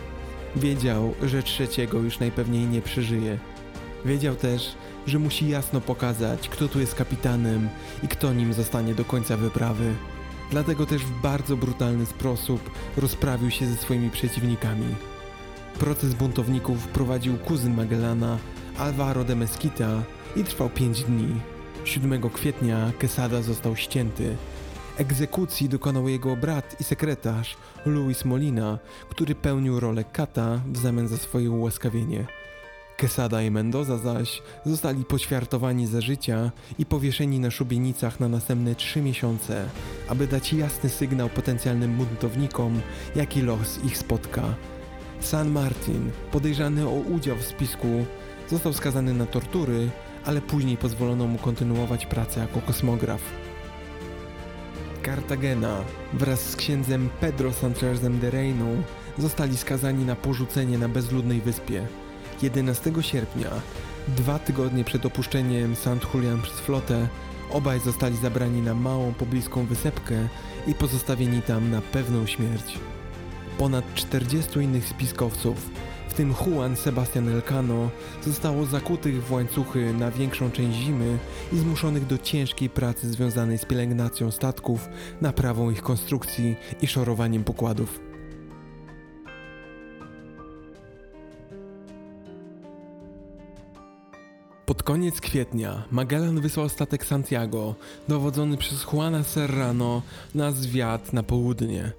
Wiedział, że trzeciego już najpewniej nie przeżyje. Wiedział też, że musi jasno pokazać, kto tu jest kapitanem i kto nim zostanie do końca wyprawy. Dlatego też w bardzo brutalny sposób rozprawił się ze swoimi przeciwnikami. Proces buntowników prowadził kuzyn Magellana, Alvaro de Mesquita i trwał 5 dni. 7 kwietnia Quesada został ścięty. Egzekucji dokonał jego brat i sekretarz Luis Molina, który pełnił rolę kata w zamian za swoje ułaskawienie. Quesada i Mendoza zaś zostali poćwiartowani za życia i powieszeni na szubienicach na następne trzy miesiące, aby dać jasny sygnał potencjalnym buntownikom, jaki los ich spotka. San Martin, podejrzany o udział w spisku, został skazany na tortury, ale później pozwolono mu kontynuować pracę jako kosmograf. Cartagena wraz z księdzem Pedro Sanchezem de Reino zostali skazani na porzucenie na bezludnej wyspie. 11 sierpnia, dwa tygodnie przed opuszczeniem St. Julian przez flotę, obaj zostali zabrani na małą pobliską wysepkę i pozostawieni tam na pewną śmierć. Ponad 40 innych spiskowców, w tym Juan Sebastian Elcano, zostało zakutych w łańcuchy na większą część zimy i zmuszonych do ciężkiej pracy związanej z pielęgnacją statków, naprawą ich konstrukcji i szorowaniem pokładów. Koniec kwietnia Magellan wysłał statek Santiago, dowodzony przez Juana Serrano, na zwiat na południe.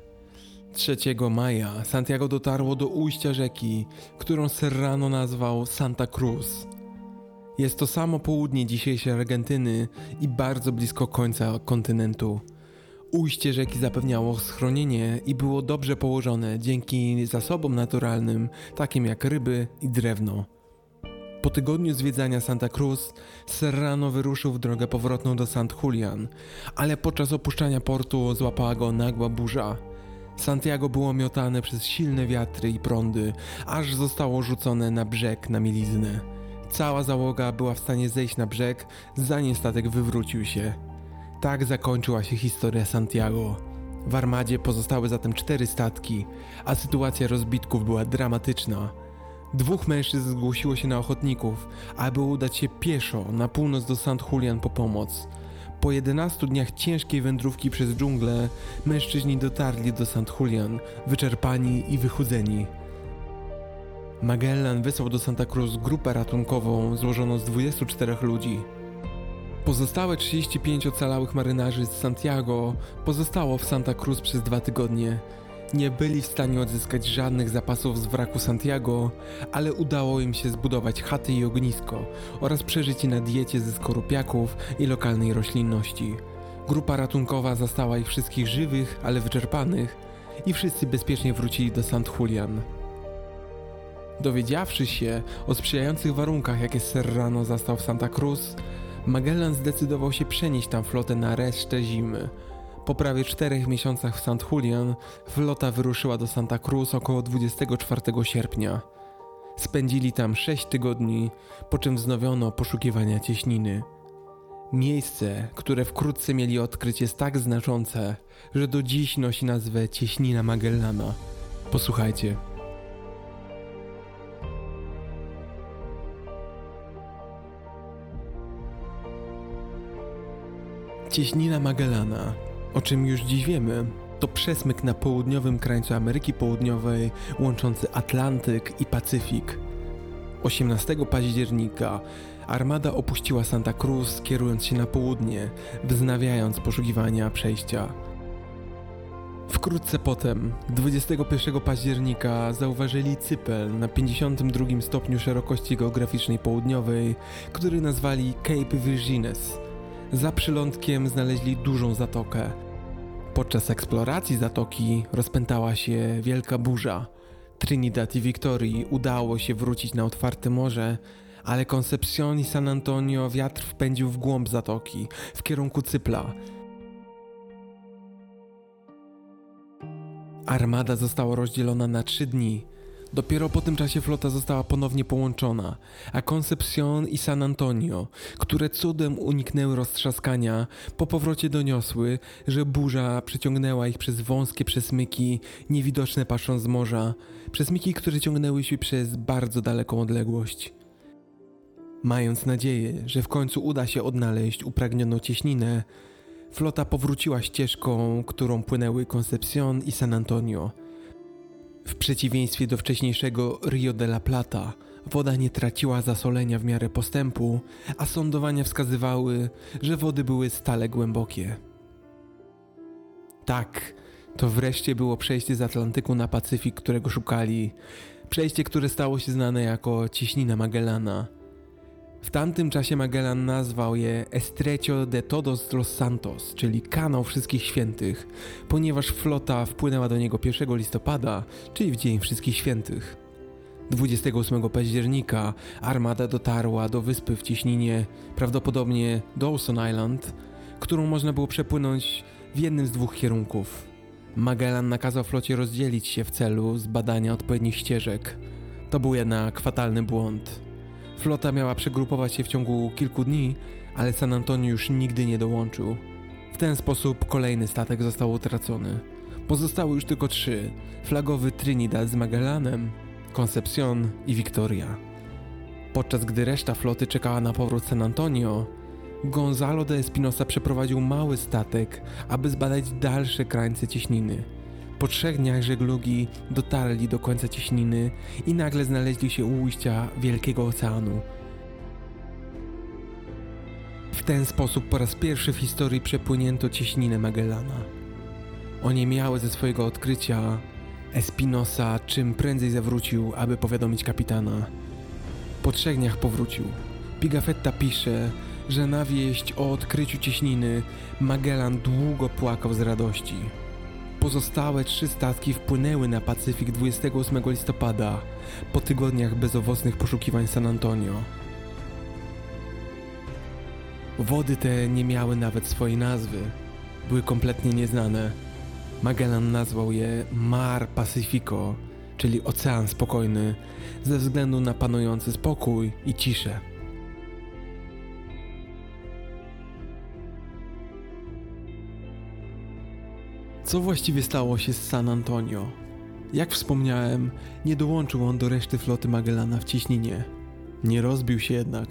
3 maja Santiago dotarło do ujścia rzeki, którą Serrano nazwał Santa Cruz. Jest to samo południe dzisiejszej Argentyny i bardzo blisko końca kontynentu. Ujście rzeki zapewniało schronienie i było dobrze położone dzięki zasobom naturalnym, takim jak ryby i drewno. Po tygodniu zwiedzania Santa Cruz, Serrano wyruszył w drogę powrotną do St. Julian, ale podczas opuszczania portu złapała go nagła burza. Santiago było miotane przez silne wiatry i prądy, aż zostało rzucone na brzeg na mieliznę. Cała załoga była w stanie zejść na brzeg, zanim statek wywrócił się. Tak zakończyła się historia Santiago. W armadzie pozostały zatem cztery statki, a sytuacja rozbitków była dramatyczna. Dwóch mężczyzn zgłosiło się na ochotników, aby udać się pieszo na północ do St. Julian po pomoc. Po 11 dniach ciężkiej wędrówki przez dżunglę, mężczyźni dotarli do St. Julian, wyczerpani i wychudzeni. Magellan wysłał do Santa Cruz grupę ratunkową złożoną z 24 ludzi. Pozostałe 35 ocalałych marynarzy z Santiago pozostało w Santa Cruz przez dwa tygodnie. Nie byli w stanie odzyskać żadnych zapasów z wraku Santiago, ale udało im się zbudować chaty i ognisko oraz przeżyć na diecie ze skorupiaków i lokalnej roślinności. Grupa ratunkowa zastała ich wszystkich żywych, ale wyczerpanych i wszyscy bezpiecznie wrócili do St. Julian. Dowiedziawszy się o sprzyjających warunkach, jakie Serrano zastał w Santa Cruz, Magellan zdecydował się przenieść tam flotę na resztę zimy. Po prawie czterech miesiącach w St. Julian, flota wyruszyła do Santa Cruz około 24 sierpnia. Spędzili tam 6 tygodni, po czym wznowiono poszukiwania cieśniny. Miejsce, które wkrótce mieli odkryć, jest tak znaczące, że do dziś nosi nazwę Cieśnina Magellana. Posłuchajcie. Cieśnina Magellana, o czym już dziś wiemy, to przesmyk na południowym krańcu Ameryki Południowej łączący Atlantyk i Pacyfik. 18 października armada opuściła Santa Cruz, kierując się na południe, wznawiając poszukiwania przejścia. Wkrótce potem, 21 października, zauważyli cypel na 52 stopniu szerokości geograficznej południowej, który nazwali Cape Virgines. Za przylądkiem znaleźli dużą zatokę. Podczas eksploracji zatoki rozpętała się wielka burza. Trinidad i Victorii udało się wrócić na otwarte morze, ale Concepcion i San Antonio wiatr wpędził w głąb zatoki, w kierunku Cypla. Armada została rozdzielona na trzy dni. Dopiero po tym czasie flota została ponownie połączona, a Concepcion i San Antonio, które cudem uniknęły roztrzaskania, po powrocie doniosły, że burza przeciągnęła ich przez wąskie przesmyki, niewidoczne patrząc z morza, przesmyki, które ciągnęły się przez bardzo daleką odległość. Mając nadzieję, że w końcu uda się odnaleźć upragnioną cieśninę, flota powróciła ścieżką, którą płynęły Concepcion i San Antonio. W przeciwieństwie do wcześniejszego Rio de la Plata, woda nie traciła zasolenia w miarę postępu, a sądowania wskazywały, że wody były stale głębokie. Tak, to wreszcie było przejście z Atlantyku na Pacyfik, którego szukali. Przejście, które stało się znane jako Cieśnina Magellana – w tamtym czasie Magellan nazwał je Estrecho de Todos los Santos, czyli kanał wszystkich świętych, ponieważ flota wpłynęła do niego 1 listopada, czyli w Dzień Wszystkich Świętych. 28 października armada dotarła do wyspy w cieśninie, prawdopodobnie Dawson Island, którą można było przepłynąć w jednym z dwóch kierunków. Magellan nakazał flocie rozdzielić się w celu zbadania odpowiednich ścieżek. To był jednak fatalny błąd. Flota miała przegrupować się w ciągu kilku dni, ale San Antonio już nigdy nie dołączył. W ten sposób kolejny statek został utracony. Pozostały już tylko trzy: flagowy Trinidad z Magellanem, Concepcion i Victoria. Podczas gdy reszta floty czekała na powrót San Antonio, Gonzalo de Espinosa przeprowadził mały statek, aby zbadać dalsze krańce cieśniny. Po trzech dniach żeglugi dotarli do końca cieśniny i nagle znaleźli się u ujścia Wielkiego Oceanu. W ten sposób po raz pierwszy w historii przepłynięto cieśninę Magellana. Oniemiały ze swojego odkrycia Espinosa czym prędzej zawrócił, aby powiadomić kapitana. Po trzech dniach powrócił. Pigafetta pisze, że na wieść o odkryciu cieśniny Magellan długo płakał z radości. Pozostałe trzy statki wpłynęły na Pacyfik 28 listopada, po tygodniach bezowocnych poszukiwań San Antonio. Wody te nie miały nawet swojej nazwy, były kompletnie nieznane. Magellan nazwał je Mar Pacifico, czyli Ocean Spokojny, ze względu na panujący spokój i ciszę. Co właściwie stało się z San Antonio? Jak wspomniałem, nie dołączył on do reszty floty Magellana w ciśnienie. Nie rozbił się jednak.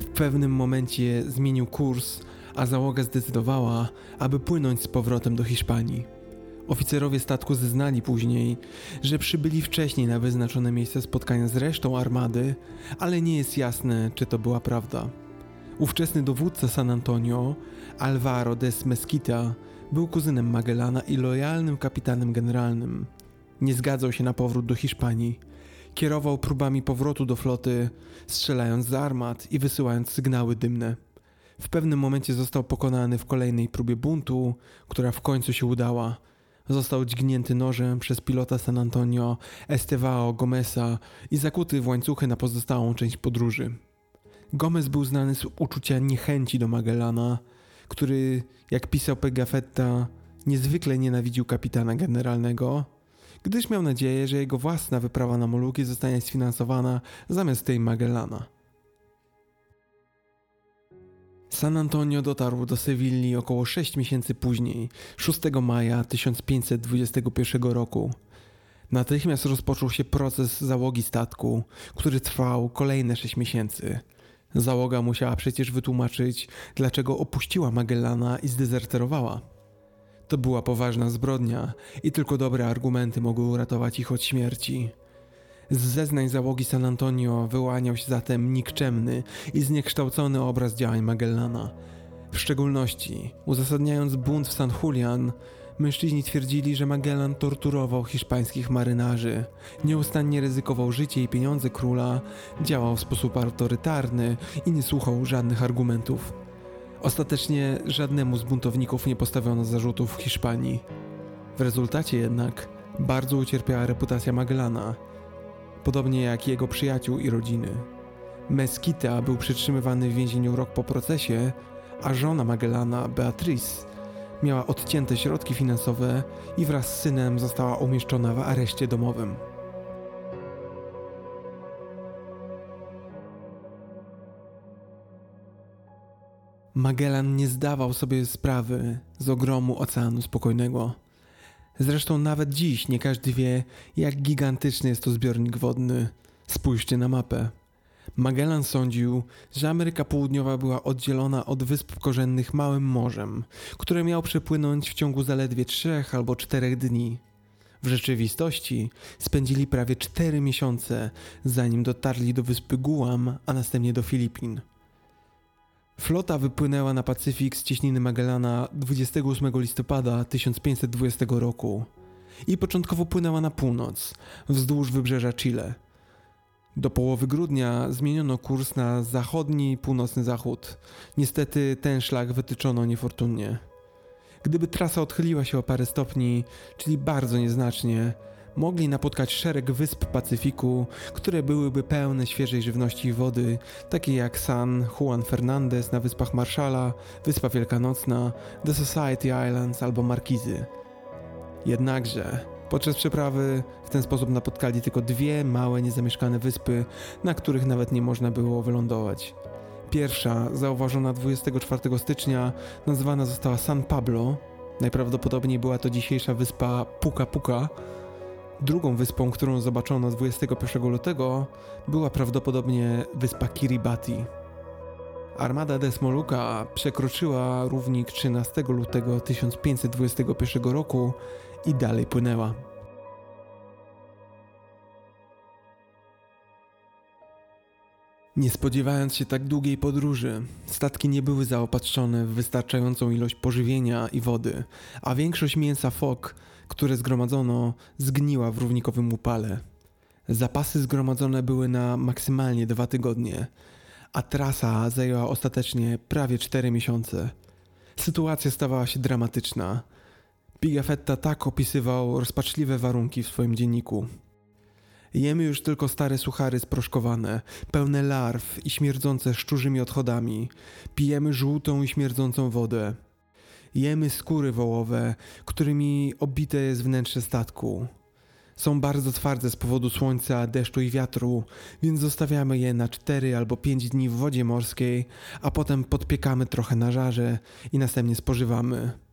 W pewnym momencie zmienił kurs, a załoga zdecydowała, aby płynąć z powrotem do Hiszpanii. Oficerowie statku zeznali później, że przybyli wcześniej na wyznaczone miejsce spotkania z resztą armady, ale nie jest jasne, czy to była prawda. Ówczesny dowódca San Antonio, Alvaro de Mesquita, był kuzynem Magellana i lojalnym kapitanem generalnym. Nie zgadzał się na powrót do Hiszpanii. Kierował próbami powrotu do floty, strzelając z armat i wysyłając sygnały dymne. W pewnym momencie został pokonany w kolejnej próbie buntu, która w końcu się udała. Został dźgnięty nożem przez pilota San Antonio Estevao Gomeza i zakuty w łańcuchy na pozostałą część podróży. Gomez był znany z uczucia niechęci do Magellana, który, jak pisał Pegafetta, niezwykle nienawidził kapitana generalnego, gdyż miał nadzieję, że jego własna wyprawa na Moluki zostanie sfinansowana zamiast tej Magellana. San Antonio dotarł do Sewilli około 6 miesięcy później, 6 maja 1521 roku. Natychmiast rozpoczął się proces załogi statku, który trwał kolejne 6 miesięcy – Załoga musiała przecież wytłumaczyć, dlaczego opuściła Magellana i zdezerterowała. To była poważna zbrodnia i tylko dobre argumenty mogły uratować ich od śmierci. Z zeznań załogi San Antonio wyłaniał się zatem nikczemny i zniekształcony obraz działań Magellana. W szczególności, uzasadniając bunt w San Julian, Mężczyźni twierdzili, że Magellan torturował hiszpańskich marynarzy, nieustannie ryzykował życie i pieniądze króla, działał w sposób autorytarny i nie słuchał żadnych argumentów. Ostatecznie żadnemu z buntowników nie postawiono zarzutów w Hiszpanii. W rezultacie jednak bardzo ucierpiała reputacja Magellana, podobnie jak jego przyjaciół i rodziny. Mesquita był przytrzymywany w więzieniu rok po procesie, a żona Magellana, Beatrice, Miała odcięte środki finansowe i wraz z synem została umieszczona w areszcie domowym. Magellan nie zdawał sobie sprawy z ogromu Oceanu Spokojnego. Zresztą nawet dziś nie każdy wie, jak gigantyczny jest to zbiornik wodny. Spójrzcie na mapę. Magellan sądził, że Ameryka Południowa była oddzielona od wysp korzennych małym morzem, które miał przepłynąć w ciągu zaledwie trzech albo czterech dni. W rzeczywistości spędzili prawie cztery miesiące, zanim dotarli do wyspy Guam, a następnie do Filipin. Flota wypłynęła na Pacyfik z cieśniny Magellana 28 listopada 1520 roku i początkowo płynęła na północ, wzdłuż wybrzeża Chile. Do połowy grudnia zmieniono kurs na zachodni i północny zachód. Niestety ten szlak wytyczono niefortunnie. Gdyby trasa odchyliła się o parę stopni, czyli bardzo nieznacznie, mogli napotkać szereg wysp Pacyfiku, które byłyby pełne świeżej żywności i wody, takie jak San Juan Fernandez na Wyspach Marszala, Wyspa Wielkanocna, The Society Islands albo Markizy. Jednakże podczas przeprawy w ten sposób napotkali tylko dwie małe niezamieszkane wyspy, na których nawet nie można było wylądować. Pierwsza, zauważona 24 stycznia, nazwana została San Pablo. Najprawdopodobniej była to dzisiejsza wyspa Puka Puka, Drugą wyspą, którą zobaczono 21 lutego, była prawdopodobnie wyspa Kiribati. Armada Desmoluka przekroczyła równik 13 lutego 1521 roku i dalej płynęła. Nie spodziewając się tak długiej podróży, statki nie były zaopatrzone w wystarczającą ilość pożywienia i wody, a większość mięsa fok które zgromadzono, zgniła w równikowym upale. Zapasy zgromadzone były na maksymalnie dwa tygodnie, a trasa zajęła ostatecznie prawie cztery miesiące. Sytuacja stawała się dramatyczna. Pigafetta tak opisywał rozpaczliwe warunki w swoim dzienniku. Jemy już tylko stare suchary sproszkowane, pełne larw i śmierdzące szczurzymi odchodami. Pijemy żółtą i śmierdzącą wodę. Jemy skóry wołowe, którymi obite jest wnętrze statku. Są bardzo twarde z powodu słońca, deszczu i wiatru, więc zostawiamy je na 4 albo 5 dni w wodzie morskiej, a potem podpiekamy trochę na żarze i następnie spożywamy.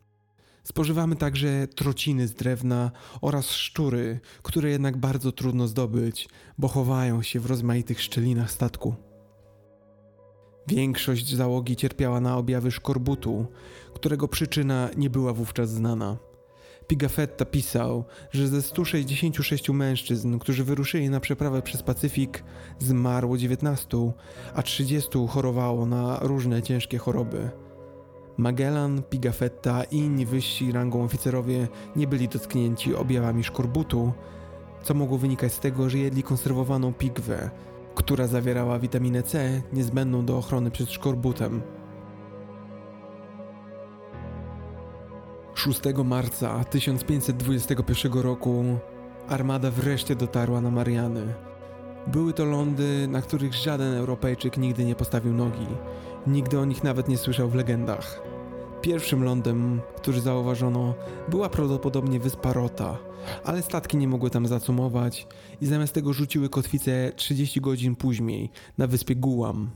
Spożywamy także trociny z drewna oraz szczury, które jednak bardzo trudno zdobyć, bo chowają się w rozmaitych szczelinach statku. Większość załogi cierpiała na objawy szkorbutu, którego przyczyna nie była wówczas znana. Pigafetta pisał, że ze 166 mężczyzn, którzy wyruszyli na przeprawę przez Pacyfik, zmarło 19, a 30 chorowało na różne ciężkie choroby. Magellan, Pigafetta i inni wyżsi rangą oficerowie nie byli dotknięci objawami szkorbutu, co mogło wynikać z tego, że jedli konserwowaną pigwę, która zawierała witaminę C niezbędną do ochrony przed szkorbutem. 6 marca 1521 roku armada wreszcie dotarła na Mariany. Były to lądy, na których żaden Europejczyk nigdy nie postawił nogi. Nigdy o nich nawet nie słyszał w legendach. Pierwszym lądem, który zauważono, była prawdopodobnie wyspa Rota, ale statki nie mogły tam zacumować i zamiast tego rzuciły kotwicę 30 godzin później na wyspie Guam.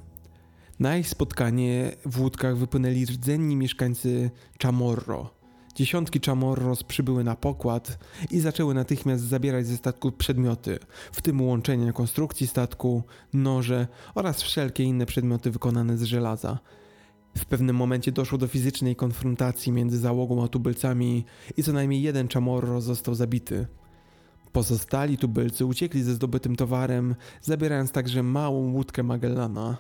Na ich spotkanie w łódkach wypłynęli rdzenni mieszkańcy Chamorro. Dziesiątki Chamorros przybyły na pokład i zaczęły natychmiast zabierać ze statku przedmioty, w tym łączenia konstrukcji statku, noże oraz wszelkie inne przedmioty wykonane z żelaza. W pewnym momencie doszło do fizycznej konfrontacji między załogą a tubylcami i co najmniej jeden Chamorro został zabity. Pozostali tubylcy uciekli ze zdobytym towarem, zabierając także małą łódkę Magellana.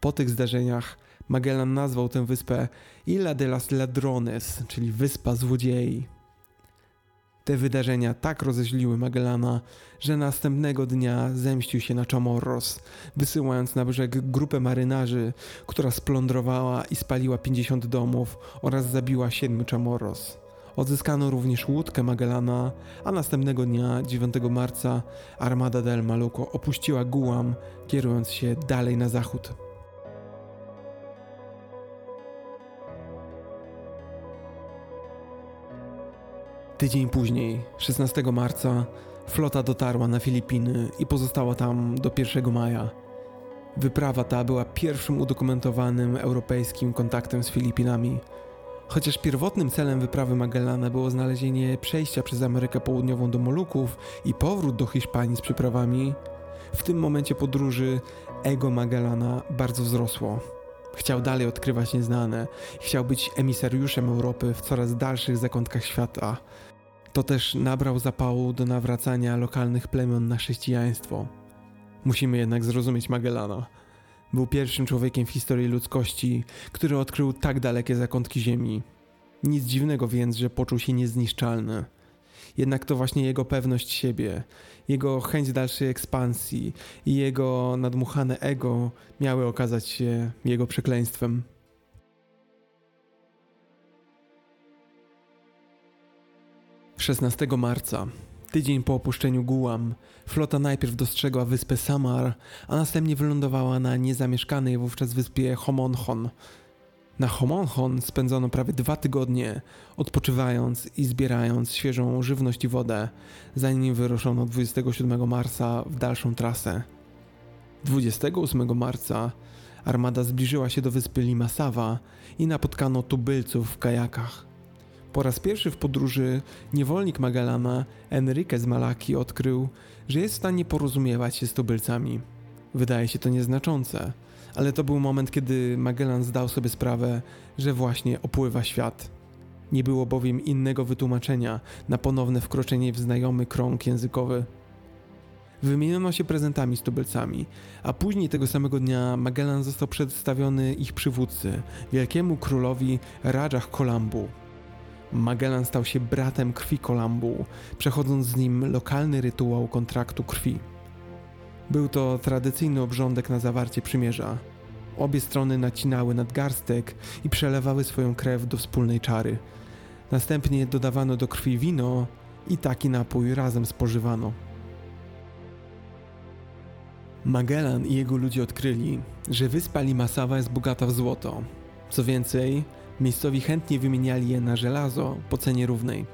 Po tych zdarzeniach Magellan nazwał tę wyspę Illa de las Ladrones, czyli Wyspa Złodziei. Te wydarzenia tak rozeźliły Magellana, że następnego dnia zemścił się na Chamorros, wysyłając na brzeg grupę marynarzy, która splądrowała i spaliła 50 domów oraz zabiła siedmiu Chamorros. Odzyskano również łódkę Magellana, a następnego dnia, 9 marca, armada del Maluco opuściła Guam, kierując się dalej na zachód. Tydzień później, 16 marca, flota dotarła na Filipiny i pozostała tam do 1 maja. Wyprawa ta była pierwszym udokumentowanym europejskim kontaktem z Filipinami. Chociaż pierwotnym celem wyprawy Magellana było znalezienie przejścia przez Amerykę Południową do Moluków i powrót do Hiszpanii z przyprawami, w tym momencie podróży ego Magellana bardzo wzrosło. Chciał dalej odkrywać nieznane, chciał być emisariuszem Europy w coraz dalszych zakątkach świata. To też nabrał zapału do nawracania lokalnych plemion na chrześcijaństwo. Musimy jednak zrozumieć Magellana. Był pierwszym człowiekiem w historii ludzkości, który odkrył tak dalekie zakątki Ziemi. Nic dziwnego więc, że poczuł się niezniszczalny. Jednak to właśnie jego pewność siebie, jego chęć dalszej ekspansji i jego nadmuchane ego miały okazać się jego przekleństwem. Szesnastego marca Tydzień po opuszczeniu Guam, flota najpierw dostrzegła wyspę Samar, a następnie wylądowała na niezamieszkanej wówczas wyspie Homonhon. Na Homonhon spędzono prawie dwa tygodnie, odpoczywając i zbierając świeżą żywność i wodę, zanim wyruszono 27 marca w dalszą trasę. 28 marca armada zbliżyła się do wyspy Limasawa i napotkano tubylców w kajakach. Po raz pierwszy w podróży niewolnik Magellana, Enrique z Malaki, odkrył, że jest w stanie porozumiewać się z tubylcami. Wydaje się to nieznaczące, ale to był moment, kiedy Magellan zdał sobie sprawę, że właśnie opływa świat. Nie było bowiem innego wytłumaczenia na ponowne wkroczenie w znajomy krąg językowy. Wymieniono się prezentami z tubylcami, a później tego samego dnia Magellan został przedstawiony ich przywódcy, wielkiemu królowi Rajach Kolambu. Magellan stał się bratem krwi Kolambu, przechodząc z nim lokalny rytuał kontraktu krwi. Był to tradycyjny obrządek na zawarcie przymierza. Obie strony nacinały nadgarstek i przelewały swoją krew do wspólnej czary. Następnie dodawano do krwi wino i taki napój razem spożywano. Magellan i jego ludzie odkryli, że wyspa Limasawa jest bogata w złoto. Co więcej, Miejscowi chętnie wymieniali je na żelazo po cenie równej.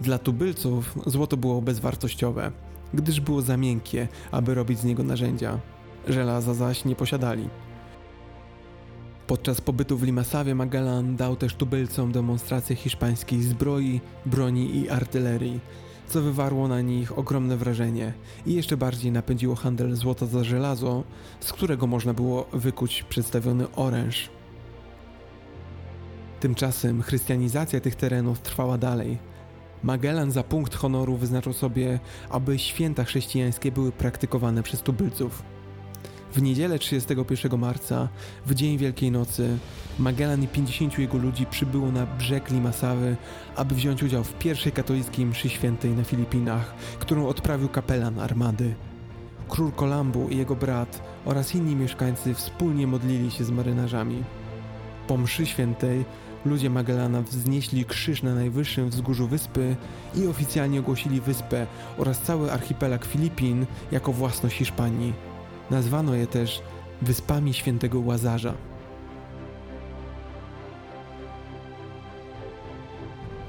Dla tubylców złoto było bezwartościowe, gdyż było za miękkie, aby robić z niego narzędzia. Żelaza zaś nie posiadali. Podczas pobytu w Limasawie Magellan dał też tubylcom demonstrację hiszpańskiej zbroi, broni i artylerii, co wywarło na nich ogromne wrażenie i jeszcze bardziej napędziło handel złota za żelazo, z którego można było wykuć przedstawiony oręż. Tymczasem chrystianizacja tych terenów trwała dalej. Magellan za punkt honoru wyznaczył sobie, aby święta chrześcijańskie były praktykowane przez tubylców. W niedzielę 31 marca, w dzień Wielkiej Nocy, Magellan i 50 jego ludzi przybyło na brzeg Limasawy, aby wziąć udział w pierwszej katolickiej mszy świętej na Filipinach, którą odprawił kapelan armady. Król Kolambu i jego brat oraz inni mieszkańcy wspólnie modlili się z marynarzami. Po mszy świętej Ludzie Magellana wznieśli krzyż na najwyższym wzgórzu wyspy i oficjalnie ogłosili wyspę oraz cały archipelag Filipin jako własność Hiszpanii. Nazwano je też Wyspami Świętego Łazarza.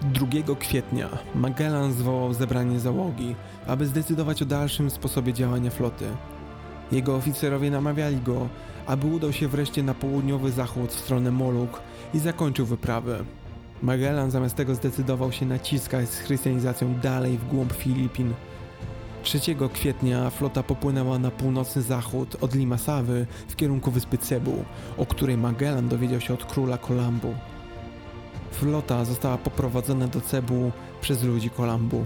2 kwietnia Magellan zwołał zebranie załogi, aby zdecydować o dalszym sposobie działania floty. Jego oficerowie namawiali go, aby udał się wreszcie na południowy zachód w stronę Moluk i zakończył wyprawę. Magellan zamiast tego zdecydował się naciskać z chrystianizacją dalej w głąb Filipin. 3 kwietnia flota popłynęła na północny zachód od Limasawy w kierunku wyspy Cebu, o której Magellan dowiedział się od króla Kolambu. Flota została poprowadzona do Cebu przez ludzi Kolambu.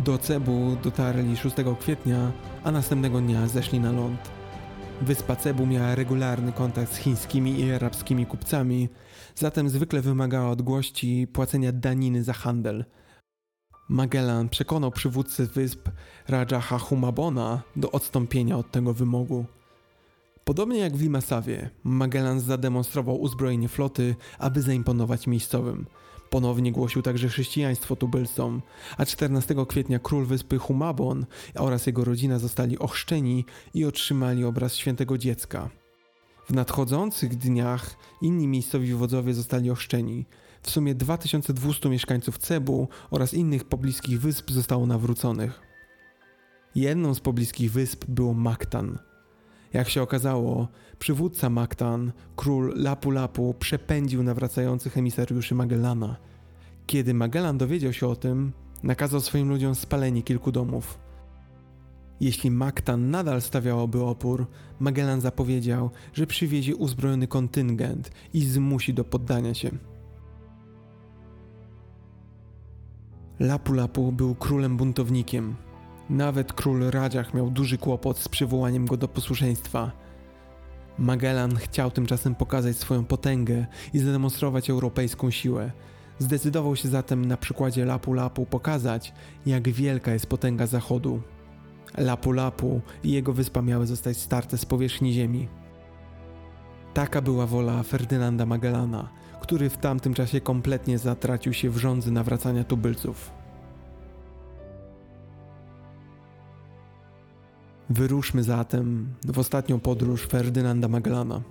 Do Cebu dotarli 6 kwietnia, a następnego dnia zeszli na ląd. Wyspa Cebu miała regularny kontakt z chińskimi i arabskimi kupcami, zatem zwykle wymagała od gości płacenia daniny za handel. Magellan przekonał przywódcę wysp Rajaha Humabona do odstąpienia od tego wymogu. Podobnie jak w Limasawie, Magellan zademonstrował uzbrojenie floty, aby zaimponować miejscowym – Ponownie głosił także chrześcijaństwo tubylcom, a 14 kwietnia król wyspy Humabon oraz jego rodzina zostali ochrzczeni i otrzymali obraz świętego dziecka. W nadchodzących dniach inni miejscowi wodzowie zostali ochrzczeni. W sumie 2200 mieszkańców Cebu oraz innych pobliskich wysp zostało nawróconych. Jedną z pobliskich wysp było Maktan – Jak się okazało, przywódca Mactan, król Lapu Lapu, przepędził nawracających emisariuszy Magellana. Kiedy Magellan dowiedział się o tym, nakazał swoim ludziom spalenie kilku domów. Jeśli Mactan nadal stawiałoby opór, Magellan zapowiedział, że przywiezie uzbrojony kontyngent i zmusi do poddania się. Lapu Lapu był królem buntownikiem. Nawet król Radziach miał duży kłopot z przywołaniem go do posłuszeństwa. Magellan chciał tymczasem pokazać swoją potęgę i zademonstrować europejską siłę. Zdecydował się zatem na przykładzie Lapu Lapu pokazać, jak wielka jest potęga Zachodu. Lapu Lapu i jego wyspa miały zostać starte z powierzchni ziemi. Taka była wola Ferdynanda Magellana, który w tamtym czasie kompletnie zatracił się w rządzy nawracania tubylców. Wyruszmy zatem w ostatnią podróż Ferdynanda Magellana.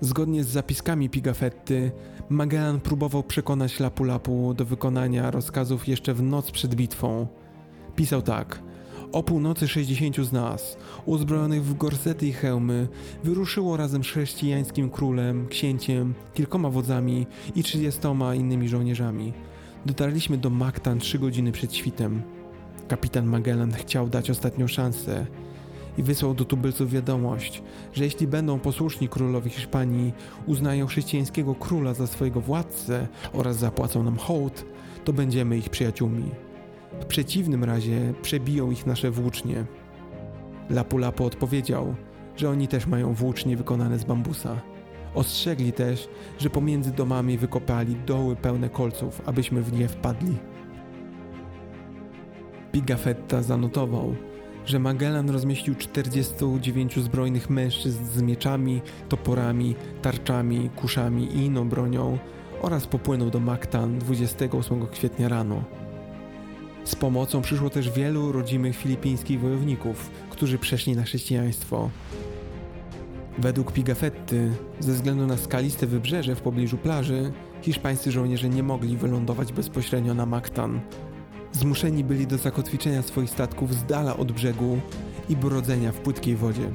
Zgodnie z zapiskami Pigafetty, Magellan próbował przekonać Lapu-Lapu do wykonania rozkazów jeszcze w noc przed bitwą. Pisał tak: O północy 60 z nas, uzbrojonych w gorsety i hełmy, wyruszyło razem z chrześcijańskim królem, księciem, kilkoma wodzami i trzydziestoma innymi żołnierzami. Dotarliśmy do Mactan trzy godziny przed świtem. Kapitan Magellan chciał dać ostatnią szansę i wysłał do tubylców wiadomość, że jeśli będą posłuszni królowi Hiszpanii, uznają chrześcijańskiego króla za swojego władcę oraz zapłacą nam hołd, to będziemy ich przyjaciółmi. W przeciwnym razie przebiją ich nasze włócznie. Lapu-Lapu odpowiedział, że oni też mają włócznie wykonane z bambusa. Ostrzegli też, że pomiędzy domami wykopali doły pełne kolców, abyśmy w nie wpadli. Pigafetta zanotował, że Magellan rozmieścił 49 zbrojnych mężczyzn z mieczami, toporami, tarczami, kuszami i inną bronią oraz popłynął do Mactan 28 kwietnia rano. Z pomocą przyszło też wielu rodzimych filipińskich wojowników, którzy przeszli na chrześcijaństwo. Według Pigafetty, ze względu na skaliste wybrzeże w pobliżu plaży, hiszpańscy żołnierze nie mogli wylądować bezpośrednio na Mactan, Zmuszeni byli do zakotwiczenia swoich statków z dala od brzegu i brodzenia w płytkiej wodzie.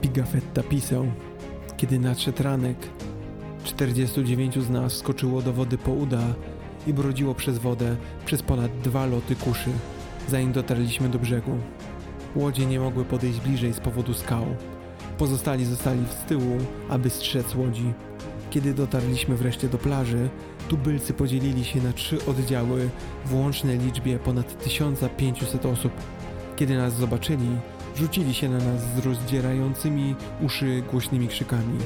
Pigafetta pisał, kiedy nadszedł ranek, 49 z nas skoczyło do wody po uda i brodziło przez wodę przez ponad dwa loty kuszy, zanim dotarliśmy do brzegu. Łodzie nie mogły podejść bliżej z powodu skał. Pozostali zostali z tyłu, aby strzec łodzi. Kiedy dotarliśmy wreszcie do plaży, tubylcy podzielili się na trzy oddziały w łącznej liczbie ponad 1500 osób. Kiedy nas zobaczyli, rzucili się na nas z rozdzierającymi uszy głośnymi krzykami.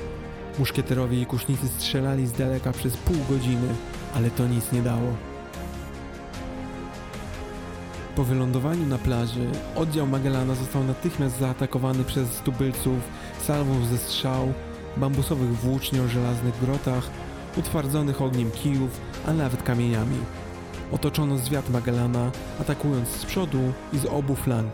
Muszkieterowie i kusznicy strzelali z daleka przez pół godziny, ale to nic nie dało. Po wylądowaniu na plaży, oddział Magellana został natychmiast zaatakowany przez tubylców salwą ze strzał, bambusowych włóczni o żelaznych grotach utwardzonych ogniem kijów, a nawet kamieniami. Otoczono zwiat Magellana, atakując z przodu i z obu flank.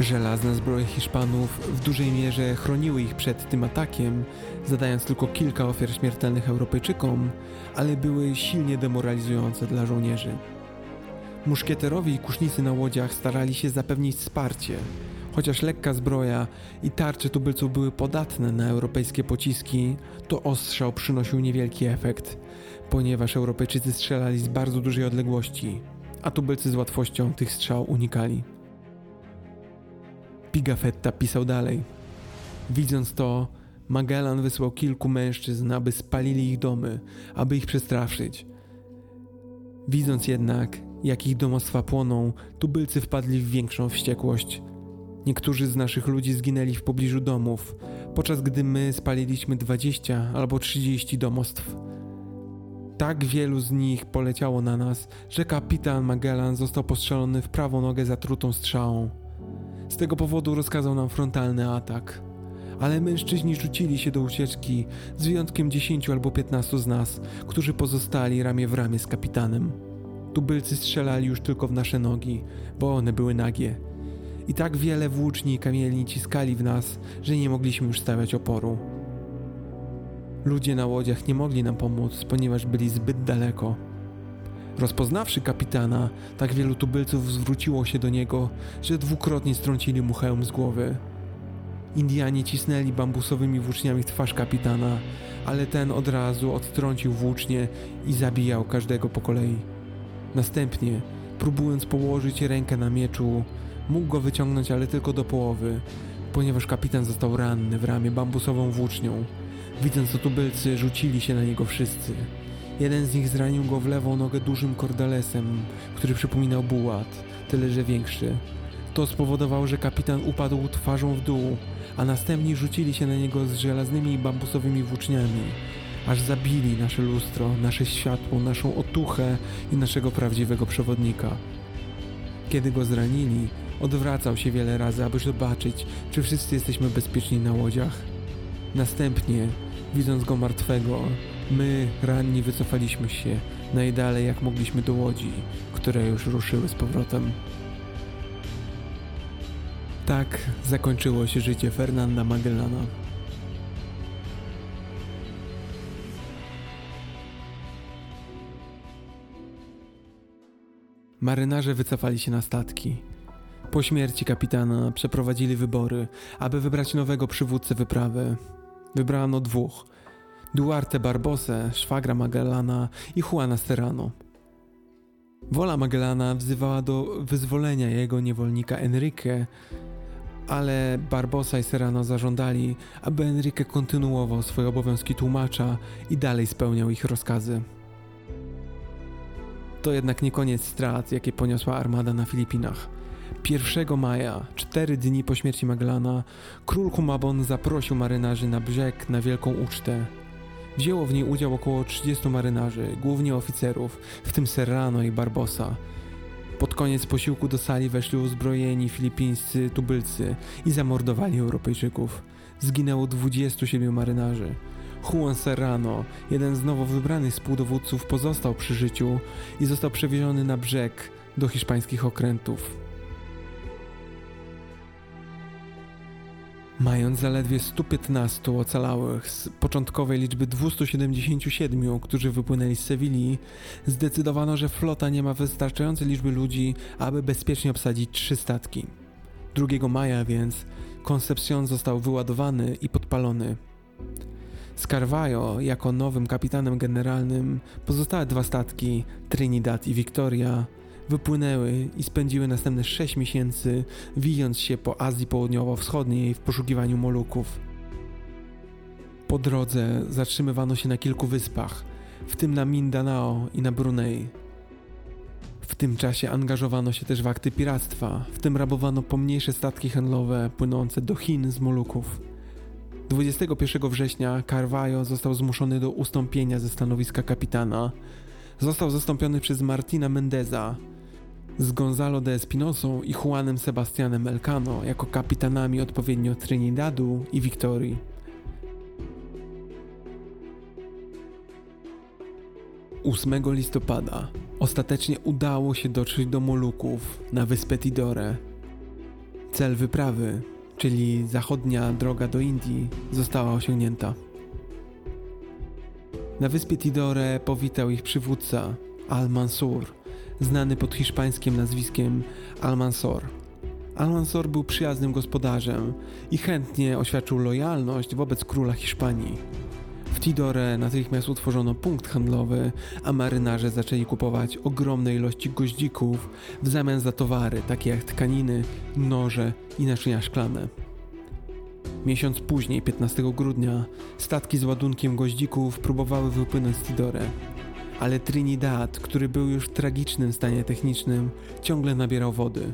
Żelazne zbroje Hiszpanów w dużej mierze chroniły ich przed tym atakiem, zadając tylko kilka ofiar śmiertelnych Europejczykom, ale były silnie demoralizujące dla żołnierzy. Muszkieterowie i kusznicy na łodziach starali się zapewnić wsparcie, Chociaż lekka zbroja i tarcze tubylców były podatne na europejskie pociski, to ostrzał przynosił niewielki efekt, ponieważ Europejczycy strzelali z bardzo dużej odległości, a tubylcy z łatwością tych strzał unikali. Pigafetta pisał dalej. Widząc to, Magellan wysłał kilku mężczyzn, aby spalili ich domy, aby ich przestraszyć. Widząc jednak, jak ich domostwa płoną, tubylcy wpadli w większą wściekłość – Niektórzy z naszych ludzi zginęli w pobliżu domów, podczas gdy my spaliliśmy 20 albo 30 domostw. Tak wielu z nich poleciało na nas, że kapitan Magellan został postrzelony w prawą nogę zatrutą strzałą. Z tego powodu rozkazał nam frontalny atak. Ale mężczyźni rzucili się do ucieczki, z wyjątkiem 10 albo 15 z nas, którzy pozostali ramię w ramię z kapitanem. Tubylcy strzelali już tylko w nasze nogi, bo one były nagie i tak wiele włóczni i kamieni ciskali w nas, że nie mogliśmy już stawiać oporu. Ludzie na łodziach nie mogli nam pomóc, ponieważ byli zbyt daleko. Rozpoznawszy kapitana, tak wielu tubylców zwróciło się do niego, że dwukrotnie strącili mu hełm z głowy. Indianie cisnęli bambusowymi włóczniami twarz kapitana, ale ten od razu odtrącił włócznie i zabijał każdego po kolei. Następnie, próbując położyć rękę na mieczu, mógł go wyciągnąć, ale tylko do połowy, ponieważ kapitan został ranny w ramię bambusową włócznią. Widząc to tubylcy, rzucili się na niego wszyscy. Jeden z nich zranił go w lewą nogę dużym kordalesem, który przypominał bułat, tyle że większy. To spowodowało, że kapitan upadł twarzą w dół, a następni rzucili się na niego z żelaznymi i bambusowymi włóczniami, aż zabili nasze lustro, nasze światło, naszą otuchę i naszego prawdziwego przewodnika. Kiedy go zranili, odwracał się wiele razy, aby zobaczyć, czy wszyscy jesteśmy bezpieczni na łodziach. Następnie, widząc go martwego, my, ranni, wycofaliśmy się najdalej jak mogliśmy do łodzi, które już ruszyły z powrotem. Tak zakończyło się życie Fernanda Magellana. Marynarze wycofali się na statki. Po śmierci kapitana przeprowadzili wybory, aby wybrać nowego przywódcę wyprawy. Wybrano dwóch: Duarte Barbosę, szwagra Magellana i Juana Serrano. Wola Magellana wzywała do wyzwolenia jego niewolnika Enrique, ale Barbosa i Serrano zażądali, aby Enrique kontynuował swoje obowiązki tłumacza i dalej spełniał ich rozkazy. To jednak nie koniec strat, jakie poniosła armada na Filipinach. 1 maja, cztery dni po śmierci Magellana, król Humabon zaprosił marynarzy na brzeg na wielką ucztę. Wzięło w niej udział około 30 marynarzy, głównie oficerów, w tym Serrano i Barbosa. Pod koniec posiłku do sali weszli uzbrojeni filipińscy tubylcy i zamordowali Europejczyków. Zginęło 27 marynarzy. Juan Serrano, jeden z nowo wybranych współdowódców, pozostał przy życiu i został przewieziony na brzeg do hiszpańskich okrętów. Mając zaledwie 115 ocalałych z początkowej liczby 277, którzy wypłynęli z Sewilli, zdecydowano, że flota nie ma wystarczającej liczby ludzi, aby bezpiecznie obsadzić trzy statki. 2 maja więc Concepcion został wyładowany i podpalony. Z jako nowym kapitanem generalnym pozostałe dwa statki, Trinidad i Victoria, wypłynęły i spędziły następne 6 miesięcy wijąc się po Azji Południowo-Wschodniej w poszukiwaniu moluków. Po drodze zatrzymywano się na kilku wyspach, w tym na Mindanao i na Brunei. W tym czasie angażowano się też w akty piractwa, w tym rabowano pomniejsze statki handlowe płynące do Chin z Moluków. 21 września Carvalho został zmuszony do ustąpienia ze stanowiska kapitana. Został zastąpiony przez Martina Mendeza, z Gonzalo de Espinosą i Juanem Sebastianem Elcano jako kapitanami odpowiednio Trinidadu i Wiktorii. Ósmego listopada ostatecznie udało się dotrzeć do Moluków na wyspę Tidore. Cel wyprawy, czyli zachodnia droga do Indii, została osiągnięta. Na wyspie Tidore powitał ich przywódca Al-Mansur – znany pod hiszpańskim nazwiskiem Almansor. Almansor był przyjaznym gospodarzem i chętnie oświadczył lojalność wobec króla Hiszpanii. W Tidore natychmiast utworzono punkt handlowy, a marynarze zaczęli kupować ogromne ilości goździków w zamian za towary takie jak tkaniny, noże i naczynia szklane. Miesiąc później, 15 grudnia, statki z ładunkiem goździków próbowały wypłynąć z Tidore ale Trinidad, który był już w tragicznym stanie technicznym, ciągle nabierał wody.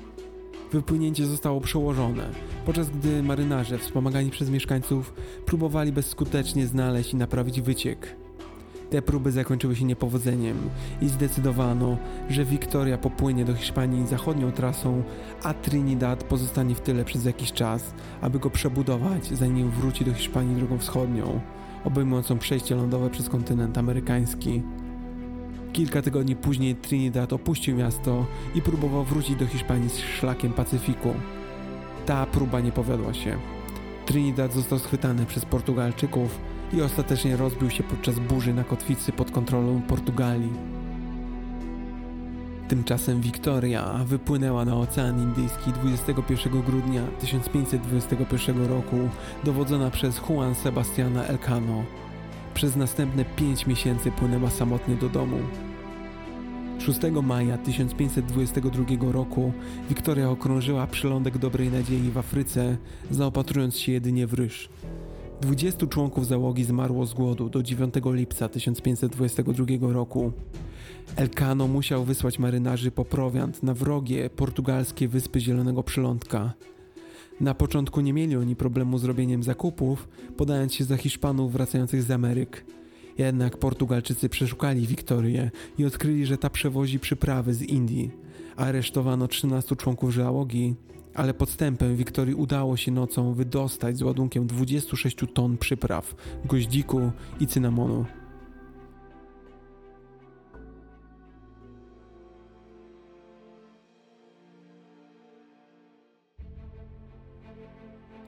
Wypłynięcie zostało przełożone, podczas gdy marynarze, wspomagani przez mieszkańców, próbowali bezskutecznie znaleźć i naprawić wyciek. Te próby zakończyły się niepowodzeniem i zdecydowano, że Victoria popłynie do Hiszpanii zachodnią trasą, a Trinidad pozostanie w tyle przez jakiś czas, aby go przebudować, zanim wróci do Hiszpanii drogą wschodnią, obejmującą przejście lądowe przez kontynent amerykański. Kilka tygodni później Trinidad opuścił miasto i próbował wrócić do Hiszpanii z szlakiem Pacyfiku. Ta próba nie powiodła się. Trinidad został schwytany przez Portugalczyków i ostatecznie rozbił się podczas burzy na kotwicy pod kontrolą Portugalii. Tymczasem Wiktoria wypłynęła na Ocean Indyjski 21 grudnia 1521 roku, dowodzona przez Juan Sebastiana Elcano. Przez następne 5 miesięcy płynęła samotnie do domu. 6 maja 1522 roku Wiktoria okrążyła przylądek Dobrej Nadziei w Afryce, zaopatrując się jedynie w ryż. 20 członków załogi zmarło z głodu do 9 lipca 1522 roku. Elcano musiał wysłać marynarzy po prowiant na wrogie portugalskie wyspy Zielonego Przylądka. Na początku nie mieli oni problemu z robieniem zakupów, podając się za Hiszpanów wracających z Ameryk. Jednak Portugalczycy przeszukali Wiktorię i odkryli, że ta przewozi przyprawy z Indii. Aresztowano 13 członków załogi, ale podstępem Wiktorii udało się nocą wydostać z ładunkiem 26 ton przypraw, goździku i cynamonu.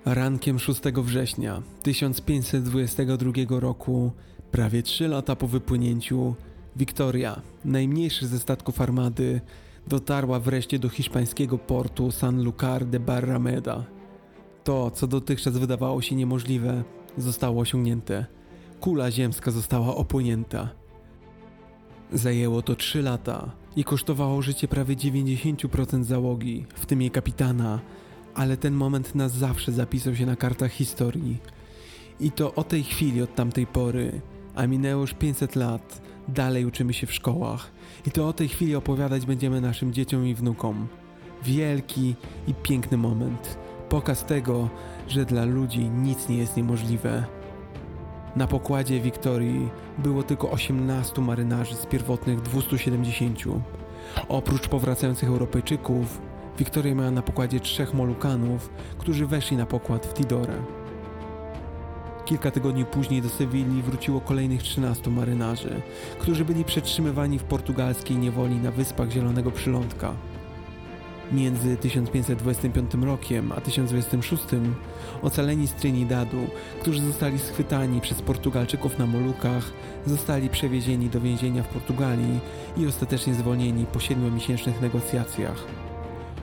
Rankiem 6 września 1522 roku, prawie 3 lata po wypłynięciu, Wiktoria, najmniejszy ze statków armady, dotarła wreszcie do hiszpańskiego portu Sanlúcar de Barrameda. To, co dotychczas wydawało się niemożliwe, zostało osiągnięte. Kula ziemska została opłynięta. Zajęło to 3 lata i kosztowało życie prawie 90% załogi, w tym jej kapitana, ale ten moment na zawsze zapisał się na kartach historii. I to o tej chwili, od tamtej pory, a minęło już 500 lat, dalej uczymy się w szkołach. I to o tej chwili opowiadać będziemy naszym dzieciom i wnukom. Wielki i piękny moment. Pokaz tego, że dla ludzi nic nie jest niemożliwe. Na pokładzie Wiktorii było tylko 18 marynarzy z pierwotnych 270. Oprócz powracających Europejczyków, Wiktoria miała na pokładzie trzech Molukanów, którzy weszli na pokład w Tidore. Kilka tygodni później do Sewilli wróciło kolejnych 13 marynarzy, którzy byli przetrzymywani w portugalskiej niewoli na wyspach Zielonego Przylądka. Między 1525 rokiem a 1026 ocaleni z Trinidadu, którzy zostali schwytani przez Portugalczyków na Molukach, zostali przewiezieni do więzienia w Portugalii i ostatecznie zwolnieni po siedmiomiesięcznych negocjacjach.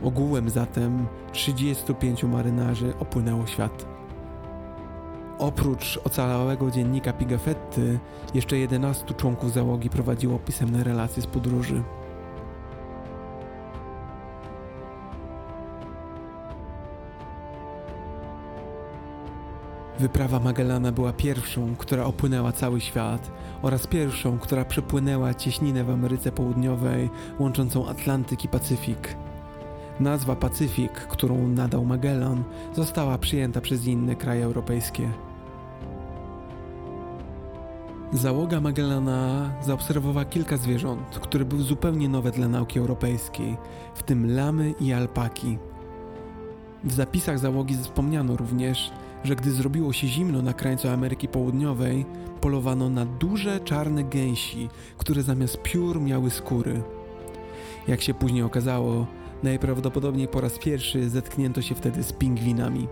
Ogółem zatem 35 marynarzy opłynęło świat. Oprócz ocalałego dziennika Pigafetty, jeszcze 11 członków załogi prowadziło pisemne relacje z podróży. Wyprawa Magellana była pierwszą, która opłynęła cały świat oraz pierwszą, która przepłynęła cieśninę w Ameryce Południowej łączącą Atlantyk i Pacyfik. Nazwa Pacyfik, którą nadał Magellan, została przyjęta przez inne kraje europejskie. Załoga Magellana zaobserwowała kilka zwierząt, które były zupełnie nowe dla nauki europejskiej, w tym lamy i alpaki. W zapisach załogi wspomniano również, że gdy zrobiło się zimno na krańcu Ameryki Południowej, polowano na duże czarne gęsi, które zamiast piór miały skóry. Jak się później okazało, najprawdopodobniej po raz pierwszy zetknięto się wtedy z pingwinami.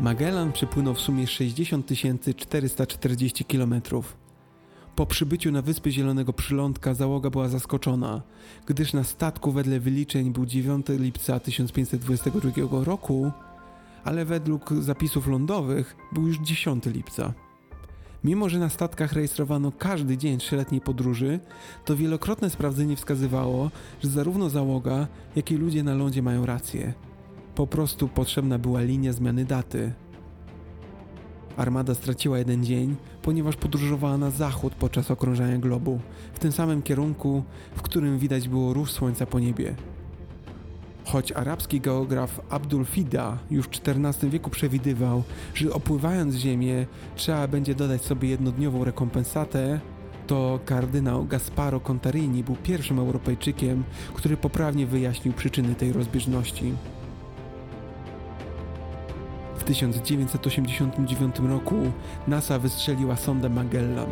Magellan przepłynął w sumie 60 440 km. Po przybyciu na wyspy Zielonego Przylądka załoga była zaskoczona, gdyż na statku wedle wyliczeń był 9 lipca 1522 roku, ale według zapisów lądowych był już 10 lipca. Mimo, że na statkach rejestrowano każdy dzień trzyletniej podróży, to wielokrotne sprawdzenie wskazywało, że zarówno załoga, jak i ludzie na lądzie mają rację. Po prostu potrzebna była linia zmiany daty. Armada straciła jeden dzień, ponieważ podróżowała na zachód podczas okrążania globu, w tym samym kierunku, w którym widać było ruch słońca po niebie. Choć arabski geograf Abdul Fida już w XIV wieku przewidywał, że opływając Ziemię trzeba będzie dodać sobie jednodniową rekompensatę, to kardynał Gasparo Contarini był pierwszym Europejczykiem, który poprawnie wyjaśnił przyczyny tej rozbieżności. W 1989 roku NASA wystrzeliła sondę Magellan.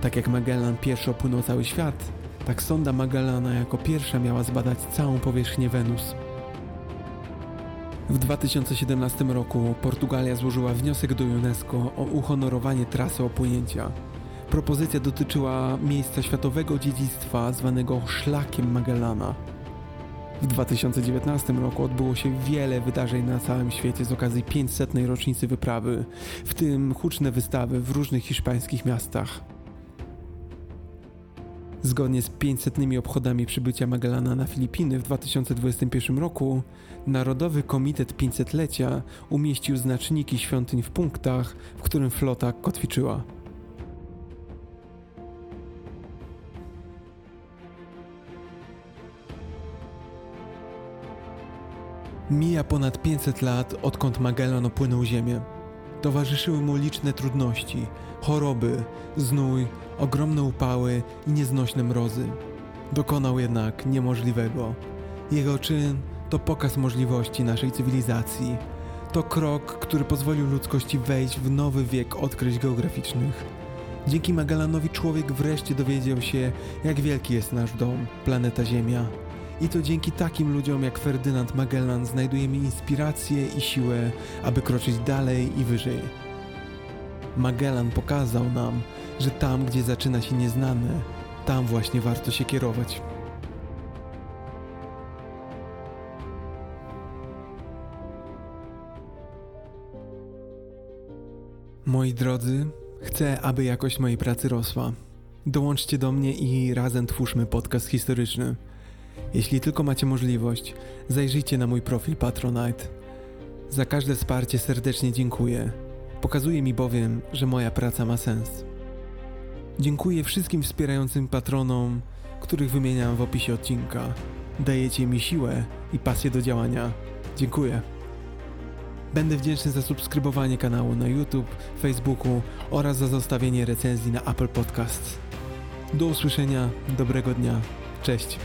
Tak jak Magellan pierwszy opłynął cały świat, tak sonda Magellana jako pierwsza miała zbadać całą powierzchnię Wenus. W 2017 roku Portugalia złożyła wniosek do UNESCO o uhonorowanie trasy opłynięcia. Propozycja dotyczyła miejsca światowego dziedzictwa zwanego Szlakiem Magellana. W 2019 roku odbyło się wiele wydarzeń na całym świecie z okazji 500. rocznicy wyprawy, w tym huczne wystawy w różnych hiszpańskich miastach. Zgodnie z 500 obchodami przybycia Magellana na Filipiny w 2021 roku, Narodowy Komitet 500-lecia umieścił znaczniki świątyń w punktach, w którym flota kotwiczyła. Mija ponad 500 lat, odkąd Magellan opłynął Ziemię. Towarzyszyły mu liczne trudności, choroby, znój, ogromne upały i nieznośne mrozy. Dokonał jednak niemożliwego. Jego czyn to pokaz możliwości naszej cywilizacji. To krok, który pozwolił ludzkości wejść w nowy wiek odkryć geograficznych. Dzięki Magellanowi człowiek wreszcie dowiedział się, jak wielki jest nasz dom, planeta Ziemia. I to dzięki takim ludziom jak Ferdynand Magellan znajdujemy inspirację i siłę, aby kroczyć dalej i wyżej. Magellan pokazał nam, że tam, gdzie zaczyna się nieznane, tam właśnie warto się kierować. Moi drodzy, chcę, aby jakość mojej pracy rosła. Dołączcie do mnie i razem twórzmy podcast historyczny. Jeśli tylko macie możliwość, zajrzyjcie na mój profil Patronite. Za każde wsparcie serdecznie dziękuję. Pokazuje mi bowiem, że moja praca ma sens. Dziękuję wszystkim wspierającym patronom, których wymieniam w opisie odcinka. Dajecie mi siłę i pasję do działania. Dziękuję. Będę wdzięczny za subskrybowanie kanału na YouTube, Facebooku oraz za zostawienie recenzji na Apple Podcasts. Do usłyszenia, dobrego dnia, cześć.